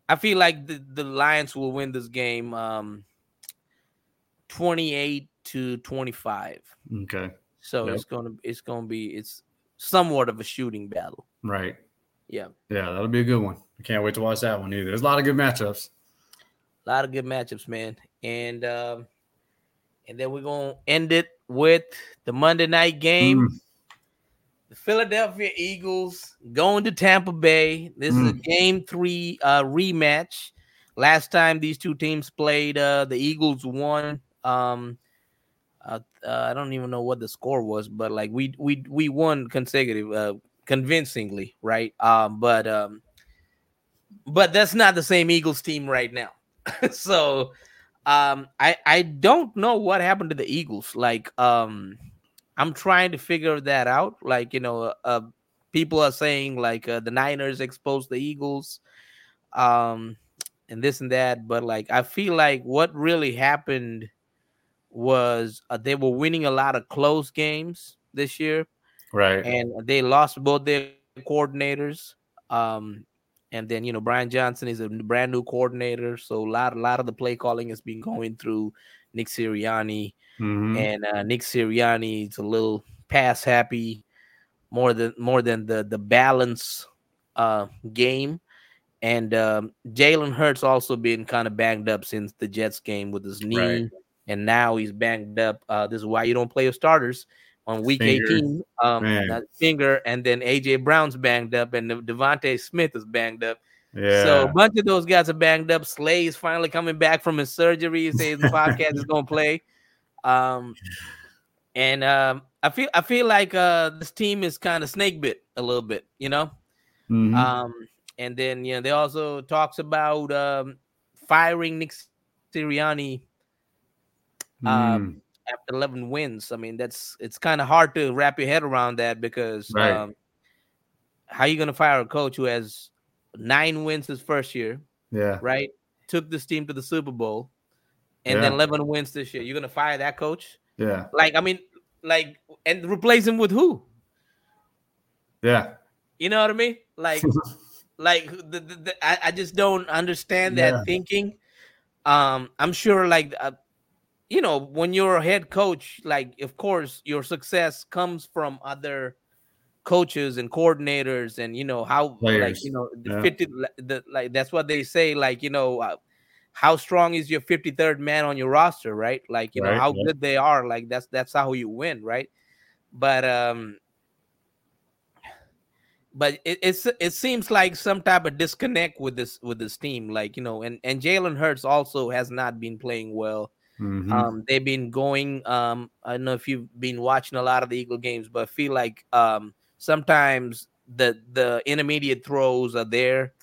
I feel like the, the Lions will win this game um 28 to 25. Okay. So yep. it's gonna it's gonna be it's somewhat of a shooting battle. Right. Yeah. Yeah, that'll be a good one. I can't wait to watch that one either. There's a lot of good matchups. A lot of good matchups, man. And um and then we're gonna end it with the Monday night game. Mm the Philadelphia Eagles going to Tampa Bay. This mm. is a mm. game three uh, rematch. Last time these two teams played, uh, the Eagles won. Um, uh, uh, I don't even know what the score was, but like we we we won consecutive, uh, convincingly, right? Um, but um, but that's not the same Eagles team right now. so um, I I don't know what happened to the Eagles. Like um I'm trying to figure that out. Like, you know, uh, people are saying like uh, the Niners exposed the Eagles, um, and this and that. But like, I feel like what really happened was uh, they were winning a lot of close games this year, right? And they lost both their coordinators. Um, and then you know Brian Johnson is a brand new coordinator, so a lot a lot of the play calling has been going through Nick Sirianni. Mm-hmm. And uh, Nick Sirianni is a little pass happy, more than more than the the balance uh, game. And um, Jalen Hurts also been kind of banged up since the Jets game with his knee, right. and now he's banged up. Uh, this is why you don't play your starters on week finger. 18. Um, finger, and then AJ Brown's banged up, and DeVonta Smith is banged up. Yeah. So a bunch of those guys are banged up. Slay is finally coming back from his surgery. He says the podcast is gonna play. Um, and um, I feel I feel like uh, this team is kind of snake bit a little bit, you know. Mm-hmm. Um, and then you know they also talks about um, firing Nick Sirianni um, mm. After 11 wins. I mean, that's it's kind of hard to wrap your head around that because right. um, how are you going to fire a coach who has nine wins his first year? Yeah, right. Took this team to the Super Bowl and yeah. then 11 wins this year. You're gonna fire that coach? Yeah. Like I mean, like and replace him with who? Yeah. You know what I mean? Like, like the, the, the, I, I just don't understand that yeah. thinking. Um, I'm sure like. Uh, you know, when you're a head coach, like of course your success comes from other coaches and coordinators, and you know how, Players. like you know, the yeah. fifty, the, like that's what they say. Like you know, uh, how strong is your 53rd man on your roster, right? Like, you know, how yeah. good they are. Like that's that's how you win, right? But um but it, it's it seems like some type of disconnect with this with this team. Like, you know, and, and Jalen Hurts also has not been playing well. Mm-hmm. Um, they've been going. Um, I don't know if you've been watching a lot of the Eagle games, but I feel like um sometimes the the intermediate throws are there,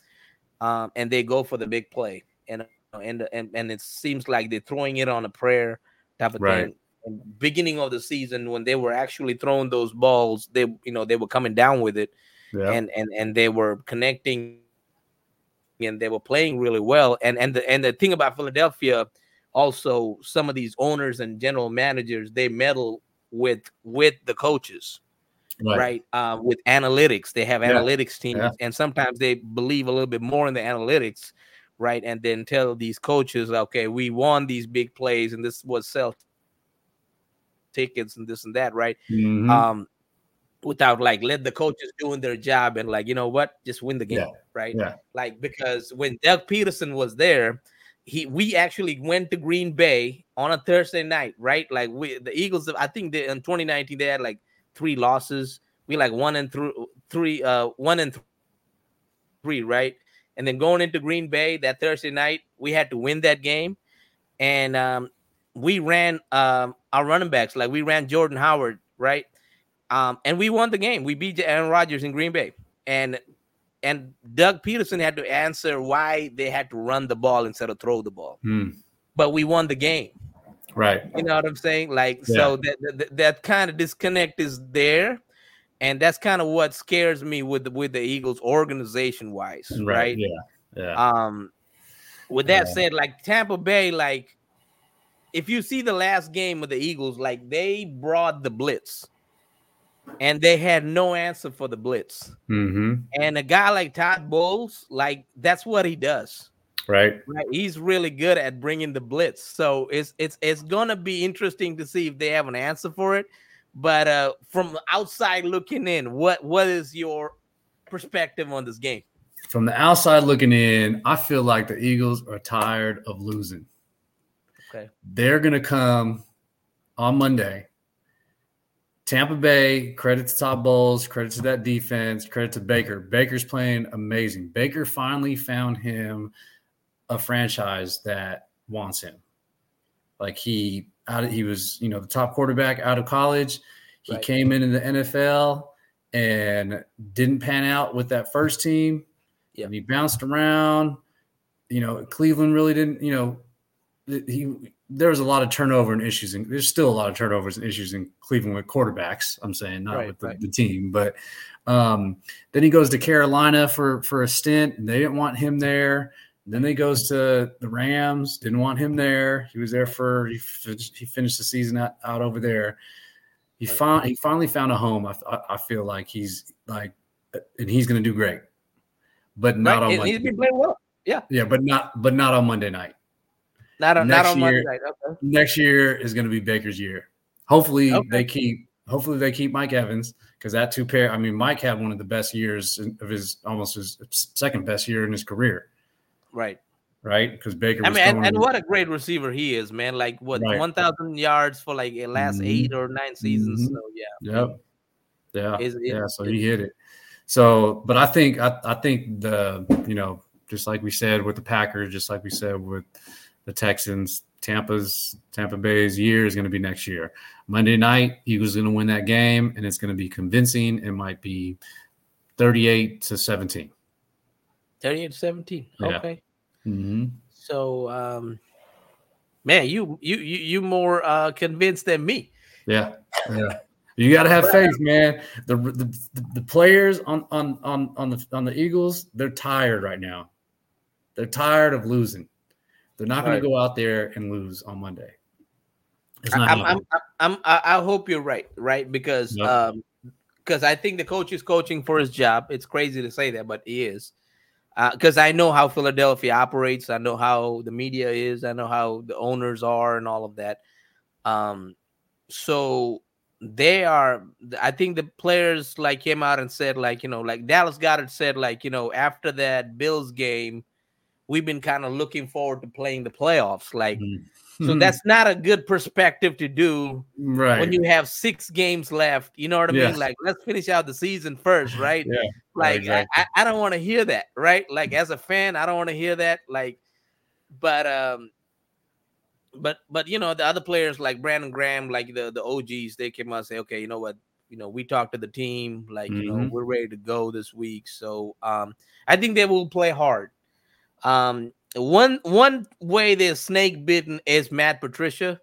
um, and they go for the big play. And and and and it seems like they're throwing it on a prayer type of right. thing. And beginning of the season, when they were actually throwing those balls, they you know they were coming down with it, yeah. and and and they were connecting, and they were playing really well. And and the and the thing about Philadelphia, also some of these owners and general managers they meddle with with the coaches. Right. right, Uh, with analytics. They have yeah. analytics teams, yeah. and sometimes they believe a little bit more in the analytics right? And then tell these coaches, okay, we won these big plays, and this was sell tickets and this and that, right? Mm-hmm. Um, without like let the coaches doing their job and like you know what, just win the game, yeah. right? Like because when Doug Pederson was there, he we actually went to Green Bay on a Thursday night, right? Like we the Eagles, I think they, in 2019 they had like three losses. We like one and through three, uh, one and th- three, right? And then going into Green Bay that Thursday night, we had to win that game. And um, we ran um, our running backs, like we ran Jordan Howard, right? Um, and we won the game. We beat Aaron Rodgers in Green Bay. And and Doug Pederson had to answer why they had to run the ball instead of throw the ball. Hmm. But we won the game. Right. You know what I'm saying? Like Yeah. so that that, that kind of disconnect is there. And that's kind of what scares me with the, with the Eagles organization wise, right? Yeah. Yeah. Um, with that Yeah. said, like Tampa Bay, like if you see the last game of the Eagles, like they brought the blitz, and they had no answer for the blitz. mm-hmm. And a guy like Todd Bowles, like that's what he does. Right. Right, he's really good at bringing the blitz. So it's it's it's gonna be interesting to see if they have an answer for it. But uh from outside looking in, what what is your perspective on this game? From the outside looking in, I feel like the Eagles are tired of losing. Okay. They're going to come on Monday. Tampa Bay, credit to Todd Bowles, credit to that defense, credit to Baker. Baker's playing amazing. Baker finally found him a franchise that wants him. Like he out of, he was, you know, the top quarterback out of college. He Right. came into the NFL and didn't pan out with that first team. Yeah. And he bounced around. You know, Cleveland really didn't, you know, he there was a lot of turnover and issues and there's still a lot of turnovers and issues in Cleveland with quarterbacks, I'm saying, not Right, with the, right. the team. But um, then he goes to Carolina for for a stint and they didn't want him there. Then he goes to the Rams, didn't want him there. He was there for he, he finished the season out, out over there. He Right. found he finally found a home. I, I, I feel like he's like, and he's going to do great, but not on Monday. he's been playing well. Yeah, Yeah, but not but not on Monday night. Not on, not Next on Monday year- night. Okay. Next year is going to be Baker's year. Hopefully Okay. they keep. Hopefully they keep Mike Evans because that two pair. I mean, Mike had one of the best years of his almost his second best year in his career, Right. right? Because Baker. I was mean, and, and what a great receiver he is, man. Like what Right. one thousand yards for like the last Mhm. eight or nine seasons. Mhm. So yeah. Yep. Yeah. Is- yeah. So he hit it. So, but I think I, I think the you know just like we said with the Packers, just like we said with the Texans, Tampa's Tampa Bay's year is going to be next year. Monday night, Eagles going to win that game, and it's going to be convincing. It might be thirty-eight to 17 38 to 17. Yeah. Okay. Mm-hmm. So um man, you you you you more uh convinced than me. Yeah, yeah. You got to have faith, man. The, the the players on on on on the on the Eagles, they're tired right now. They're tired of losing. They're not going Right. to go out there and lose on Monday. It's I- not I'm, I'm. I'm, I I hope you're right, right? Because Yep. um, because I think the coach is coaching for his job. It's crazy to say that, but he is. Because I know how Philadelphia operates. I know how the media is. I know how the owners are, and all of that. Um, so they are. I think the players like came out and said, like you know, like Dallas Goedert said, like you know, after that Bills game, we've been kind of looking forward to playing the playoffs. Like, so Mhm. that's not a good perspective to do right. when you have six games left. You know what I Yes. mean? Like, let's finish out the season first, right? Yeah, Like, exactly. I, I, don't want to hear that, right? Like, as a fan, I don't want to hear that. Like, but um, but but you know, the other players like Brandon Graham, like the the OGs, they came out and say, okay, you know what? You know, we talked to the team, like you know, Mhm. we're ready to go this week. So um, I think they will play hard. Um, one one way they're snake bitten is Matt Patricia.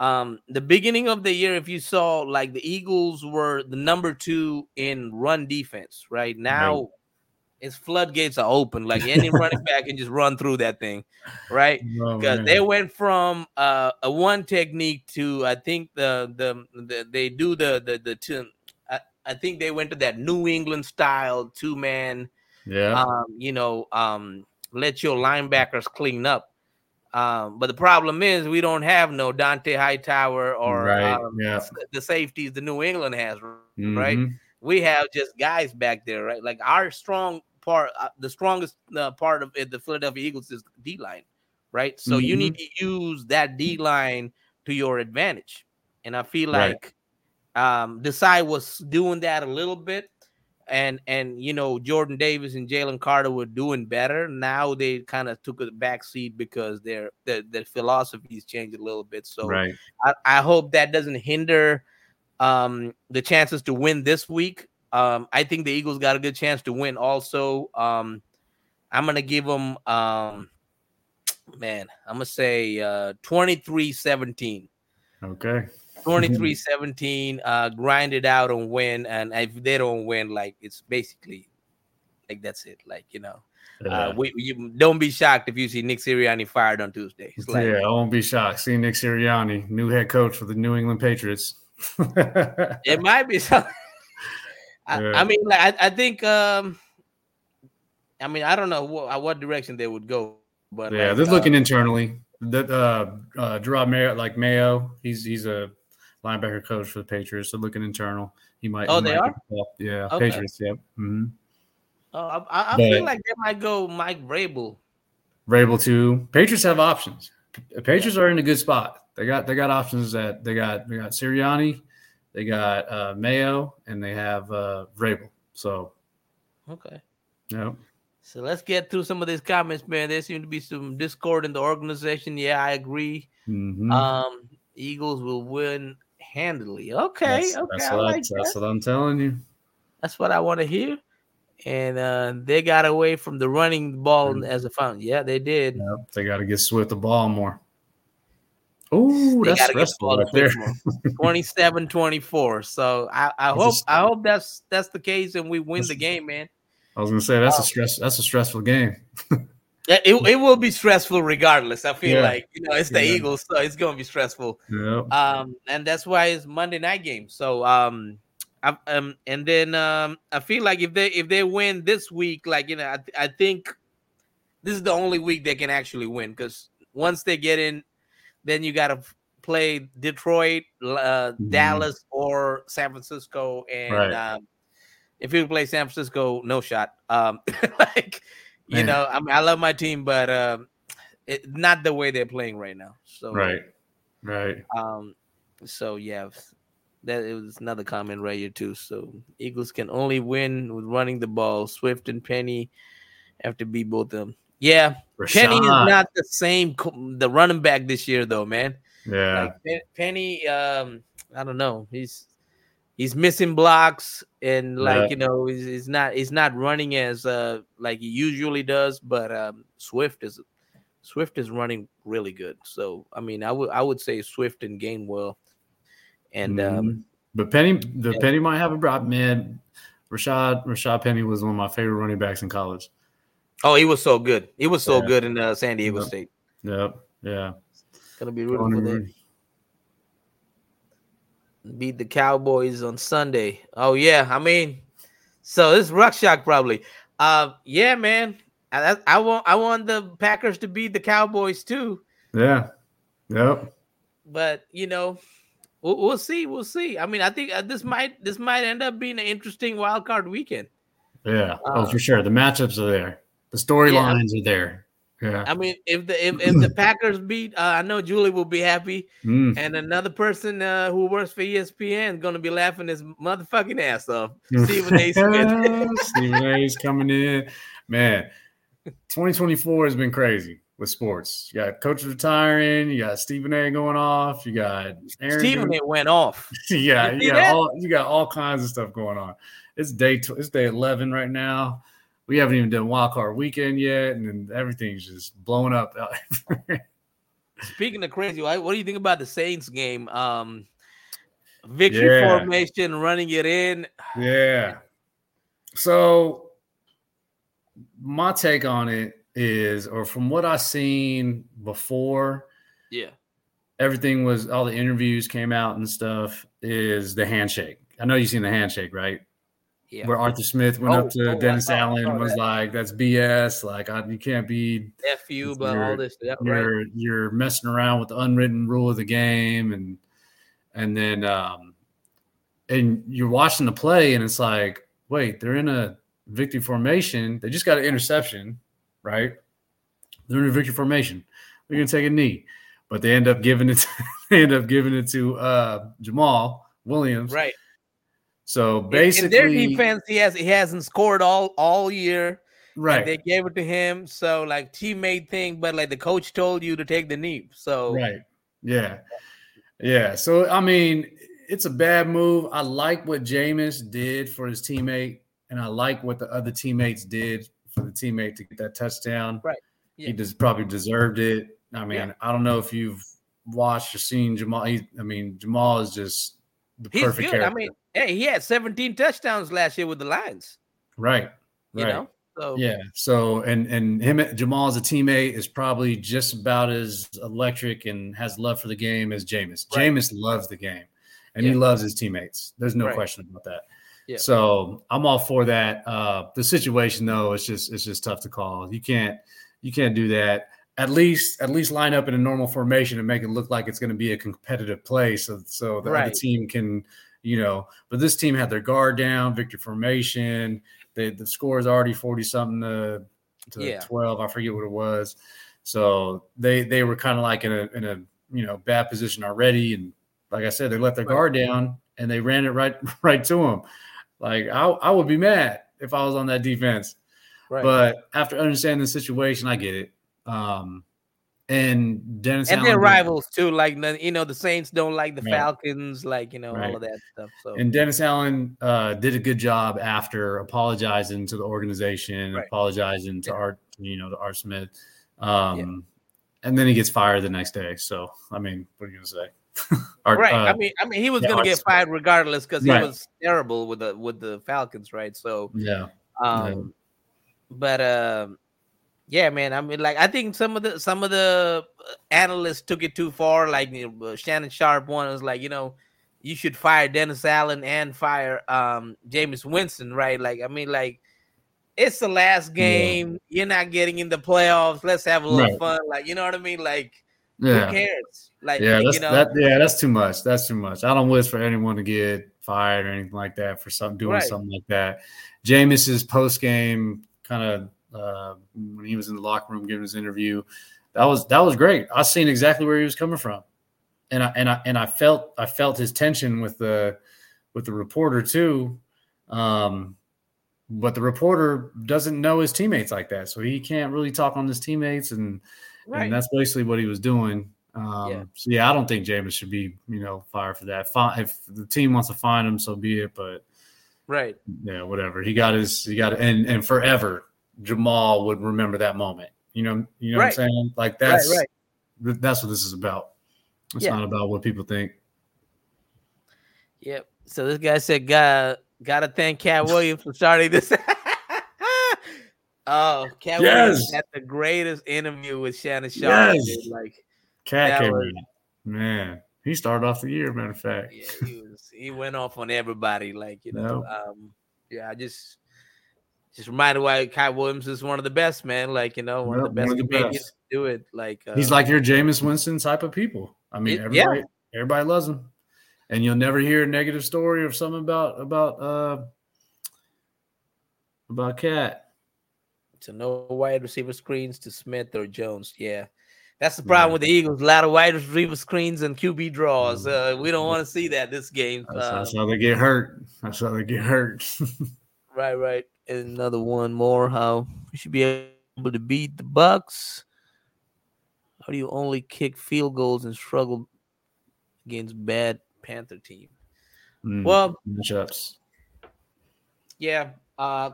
Um, the beginning of the year, if you saw, like the Eagles were the number two in run defense. Right now, its floodgates are open. Like any running back can just run through that thing, right? Oh, Because man. they went from uh, a one technique to I think the the, the they do the the the two. I, I think they went to that New England style two man yeah, um, you know, um, let your linebackers clean up. Um, but the problem is we don't have no Dont'a Hightower or Right, um, yeah. the safeties the New England has. right? Mhm. We have just guys back there, right? Like our strong part, uh, the strongest uh, part of it, the Philadelphia Eagles is D line, right? So you Mm-hmm. need to use that D line to your advantage, and I feel Right. like um, Desai was doing that a little bit and and you know Jordan Davis and Jalen Carter were doing better. Now they kind of took a back seat because their their, their philosophies changed a little bit. So right. I, I hope that doesn't hinder um, the chances to win this week. Um, I think the Eagles got a good chance to win. Also, um, I'm gonna give them, um, man, I'm gonna say uh, 23-17. Okay. 23-17. Uh, grind it out and win. And if they don't win, like it's basically like that's it. Like you know, uh, we you don't be shocked if you see Nick Sirianni fired on Tuesday. It's like, yeah, I won't be shocked. See Nick Sirianni, new head coach for the New England Patriots. it might be something. I, Yeah. I mean, like I, I think. um I mean, I don't know what, what direction they would go, but yeah, like, they're uh, looking internally. The uh, uh, Jerod Mayo, like Mayo, he's he's a linebacker coach for the Patriots. They're looking internal. He might. Oh, he they might are? get the call. Yeah, Okay. Patriots. Yep. hmm Oh, I, I, But- feel like they might go Mike Vrabel. Vrabel too. Patriots have options. The Patriots are in a good spot. They got they got options that they got they got Sirianni, they got uh, Mayo, and they have uh, Vrabel. So Okay. yeah, So let's get through some of these comments, man. There seems to be some discord in the organization. Yeah, I agree. Mhm. Um, Eagles will win handily. Okay, that's, okay, that's what I- like that's that. what I'm telling you. That's what I want to hear. And uh, they got away from the running ball as a fountain. Yeah, they did. Yep, they got to get Swift the ball more. Oh, that's gotta get the stressful right there. Swift 27-24. So I, I hope I hope that's that's the case and we win That's- the game, man. I was gonna say that's a stress. That's a stressful game. It, it, it will be stressful regardless. I feel Yeah. like you know it's the Yeah. Eagles, so it's gonna be stressful. Yep. Um, and that's why it's Monday night game. So um, I, um, and then um, I feel like if they if they win this week, like you know, I, I think this is the only week they can actually win because once they get in, then you got to play Detroit, uh, Mhm. Dallas, or San Francisco, and Right. um, if you play San Francisco, no shot. Um, like you know, I mean, I love my team, but um, it, not the way they're playing right now. So Right. Right. um, so yeah, that it was another comment right here too. So Eagles can only win with running the ball. Swift and Penny have to be both of them. Yeah, Penny is not the same the running back this year though, man. Yeah. Like Penny, um, I don't know. He's he's missing blocks and like Yeah. you know he's, he's not he's not running as uh like he usually does. But um, Swift is Swift is running really good. So I mean, I would I would say Swift and Gainwell, and um, Mhm. but Penny, the yeah. Penny might have a drop. Man, Rashad Rashad Penny was one of my favorite running backs in college. oh, he was so good. He was so Yeah. good in uh, San Diego Yeah. State. Yep. Yeah. Gonna be rooting for them. Beat the Cowboys on Sunday. Oh yeah, I mean, so this is Ruckshock probably. Uh, yeah, man. I, I want I want the Packers to beat the Cowboys too, Yeah. Yep. but you know, we'll, we'll see. We'll see. I mean, I think uh, this might this might end up being an interesting wild card weekend. Yeah. oh, Uh, for sure. The matchups are there. The storylines are there. Yeah. I mean, if the if, if the Packers beat, uh, I know Julie will be happy, Mm. and another person uh, who works for ESPN is gonna be laughing his motherfucking ass off. Stephen A. Smith. Stephen A's coming in. Man, 2024 has been crazy with sports. You got coaches retiring. You got Stephen A. going off. You got Aaron. Stephen A. went off. yeah, You you got that? all you got all kinds of stuff going on. It's day tw- it's day 11 right now. We haven't even done wild card weekend yet, and everything's just blowing up. Speaking of crazy, what do you think about the Saints game? Um, victory Yeah. formation, running it in. Yeah. So my take on it is, or from what I've seen before, Yeah, everything was all the interviews came out and stuff, is the handshake. I know you've seen the handshake, right? Yeah. Where Arthur Smith went Oh, up to oh, Dennis Allen and was that. like, "That's BS. Like, I, you can't be F you, but all this. Yeah, right. you're you're messing around with the unwritten rule of the game and and then um and you're watching the play and it's like wait they're in a victory formation they just got an interception right they're in a victory formation they're gonna take a knee but they end up giving it they end up giving it to uh Jamaal Williams Right. So basically in their defense, he has he hasn't scored all all year. and right They gave it to him. So like teammate thing, but like the coach told you to take the knee. So Right. Yeah. Yeah. So I mean, it's a bad move. I like what Jameis did for his teammate, and I like what the other teammates did for the teammate to get that touchdown. Right. Yeah. He just probably deserved it. I mean, yeah. I don't know if you've watched or seen Jamaal. He, I mean, Jamaal is just the He's perfect good. character. I mean, hey, he had 17 touchdowns last year with the Lions. Right. Right. You know? So yeah. So and and him Jamaal as a teammate is probably just about as electric and has love for the game as Jameis. Right. Jameis loves the game and yeah. he loves his teammates. There's no right. question about that. Yeah. So I'm all for that. Uh, the situation though, it's just it's just tough to call. You can't you can't do that. At least at least line up in a normal formation and make it look like it's going to be a competitive play, so so the right. other team can you know. But this team had their guard down, victory formation. They, the score is already 40 something to, to yeah. 12. I forget what it was. So they they were kind of like in a in a you know bad position already. And like I said, they let their guard down and they ran it right right to them. Like I, I would be mad if I was on that defense. Right. But after understanding the situation, I get it. Um, and Dennis and their rivals too. Like you know, the Saints don't like the right. Falcons, like you know right. all of that stuff. So and Dennis Allen uh, did a good job after apologizing to the organization, right. apologizing to yeah. Art, you know, to Art Smith, um, yeah. and then he gets fired the next day. So I mean, what are you gonna say? Art, right. Uh, I mean, I mean, he was yeah, gonna Art get Smith. fired regardless because he was terrible with the with the Falcons, right? So yeah. Um, but um. Uh, yeah, man. I mean, like I think some of the some of the uh, analysts took it too far. Like Shannon Sharpe, one was like, you know, you should fire Dennis Allen and fire um Jameis Winston, right? Like, I mean, like it's the last game. Yeah. You're not getting in the playoffs. Let's have a little right. fun. Like, you know what I mean? Like, yeah. who cares? Like, yeah, that's, you know, that, yeah, that's too much. That's too much. I don't wish for anyone to get fired or anything like that for something doing right. something like that. Jameis's post game kind of uh, when he was in the locker room giving his interview. That was that was great. I seen exactly where he was coming from, and I and I and I felt I felt his tension with the with the reporter too. Um, but the reporter doesn't know his teammates like that, so he can't really talk on his teammates, and right. and that's basically what he was doing. Um, yeah. So yeah, I don't think Jameis should be you know fired for that. If the team wants to find him, so be it. But right, yeah, whatever. He got his, he got, and and forever Jamaal would remember that moment. You know, you know right. what I'm saying? Like that's right, right. that's what this is about. It's yeah. not about what people think. Yep. So this guy said, "Got gotta thank Katt Williams for starting this." oh, Katt yes. Williams had the greatest interview with Shannon Sharpe. Yes. Like Katt came was, man. He started off the year, matter of fact. Yeah, he was. He went off on everybody. Like you know, yep. um, yeah. I just just reminded why Katt Williams is one of the best, man. Like you know, one yep, of the best to do it. Like uh, he's like your Jameis Winston type of people. I mean, it, everybody, yeah. everybody loves him, and you'll never hear a negative story or something about about uh about Katt. So no wide receiver screens to Smith or Jones. Yeah. That's the problem yeah. with the Eagles. A lot of wide receiver screens and QB draws. Uh, we don't want to see that this game. That's, um, that's, how they get hurt. That's how they get hurt. right, right another one more. How we should be able to beat the Bucks. How do you only kick field goals and struggle against bad Panther team? Mm, well, matchups. Yeah, uh,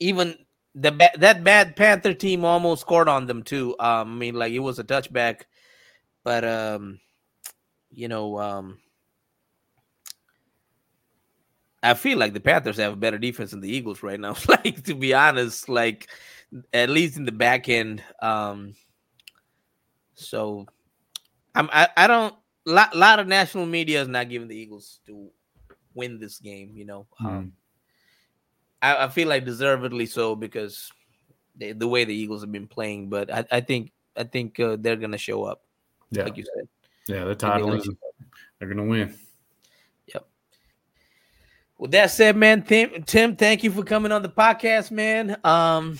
even the ba- that bad Panther team almost scored on them too. Um, I mean, like it was a touchback, but um, you know, um, I feel like the Panthers have a better defense than the Eagles right now. like to be honest, like at least in the back end. Um, so I'm I, I don't lot lot of national media is not giving the Eagles to win this game. You know, mm. um, I, I, feel like deservedly so because they, the way the Eagles have been playing. But I, I think I think uh, they're gonna show up. Yeah, like you said. Yeah, the title is they're gonna win. With that said, man, Tim, Tim, thank you for coming on the podcast, man. Um,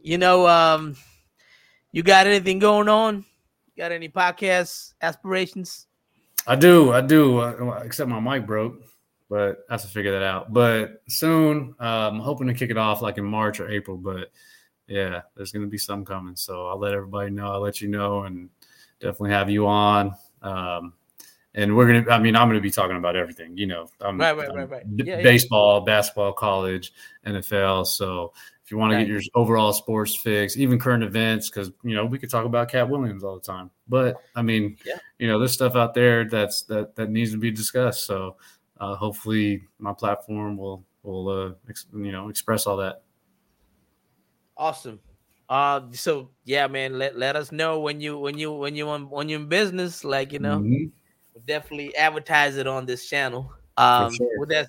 you know, um, you got anything going on? Got any podcast aspirations? I do, I do. Uh, except my mic broke, but I have to figure that out. But soon, uh, I'm hoping to kick it off like in March or April. But yeah, there's to be some coming. So I'll let everybody know. I'll let you know, and definitely have you on. Um, and we're gonna. I mean, I'm gonna be talking about everything. You know, I'm, right, right, right, right. Yeah, baseball, yeah. basketball, college, NFL. So if you want right. to get your overall sports fix, even current events, because you know we could talk about Katt Williams all the time. But I mean, yeah. you know, there's stuff out there that's that that needs to be discussed. So uh, hopefully, my platform will will uh, ex- you know express all that. Awesome. Uh, so yeah, man, let let us know when you when you when you on when you're in business, like you know, mm-hmm. Definitely advertise it on this channel. Um, sure. with that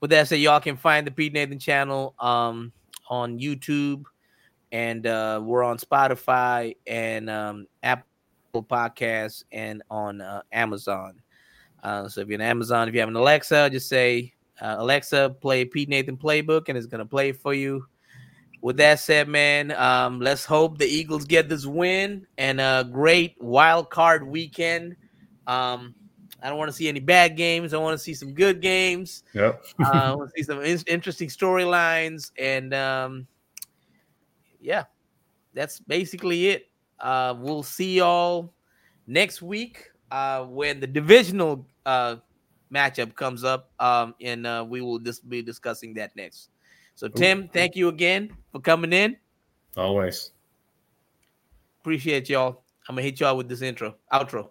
with that said, y'all can find the Pete Nathan channel. Um on YouTube, and uh, we're on Spotify and um, Apple Podcasts and on uh, Amazon. Uh, so if you're on Amazon, if you have an Alexa, just say uh, Alexa, play Pete Nathan playbook, and it's gonna play for you. With that said, man, um, let's hope the Eagles get this win and a great wild card weekend. Um, I don't want to see any bad games. I want to see some good games. Yep. uh, I want to see some in- interesting storylines, and um, yeah, that's basically it. Uh, we'll see y'all next week uh, when the divisional uh, matchup comes up, um, and uh, we will just be discussing that next. So, Tim, thank you again for coming in. Always. Appreciate y'all. I'm gonna hit y'all with this intro, outro.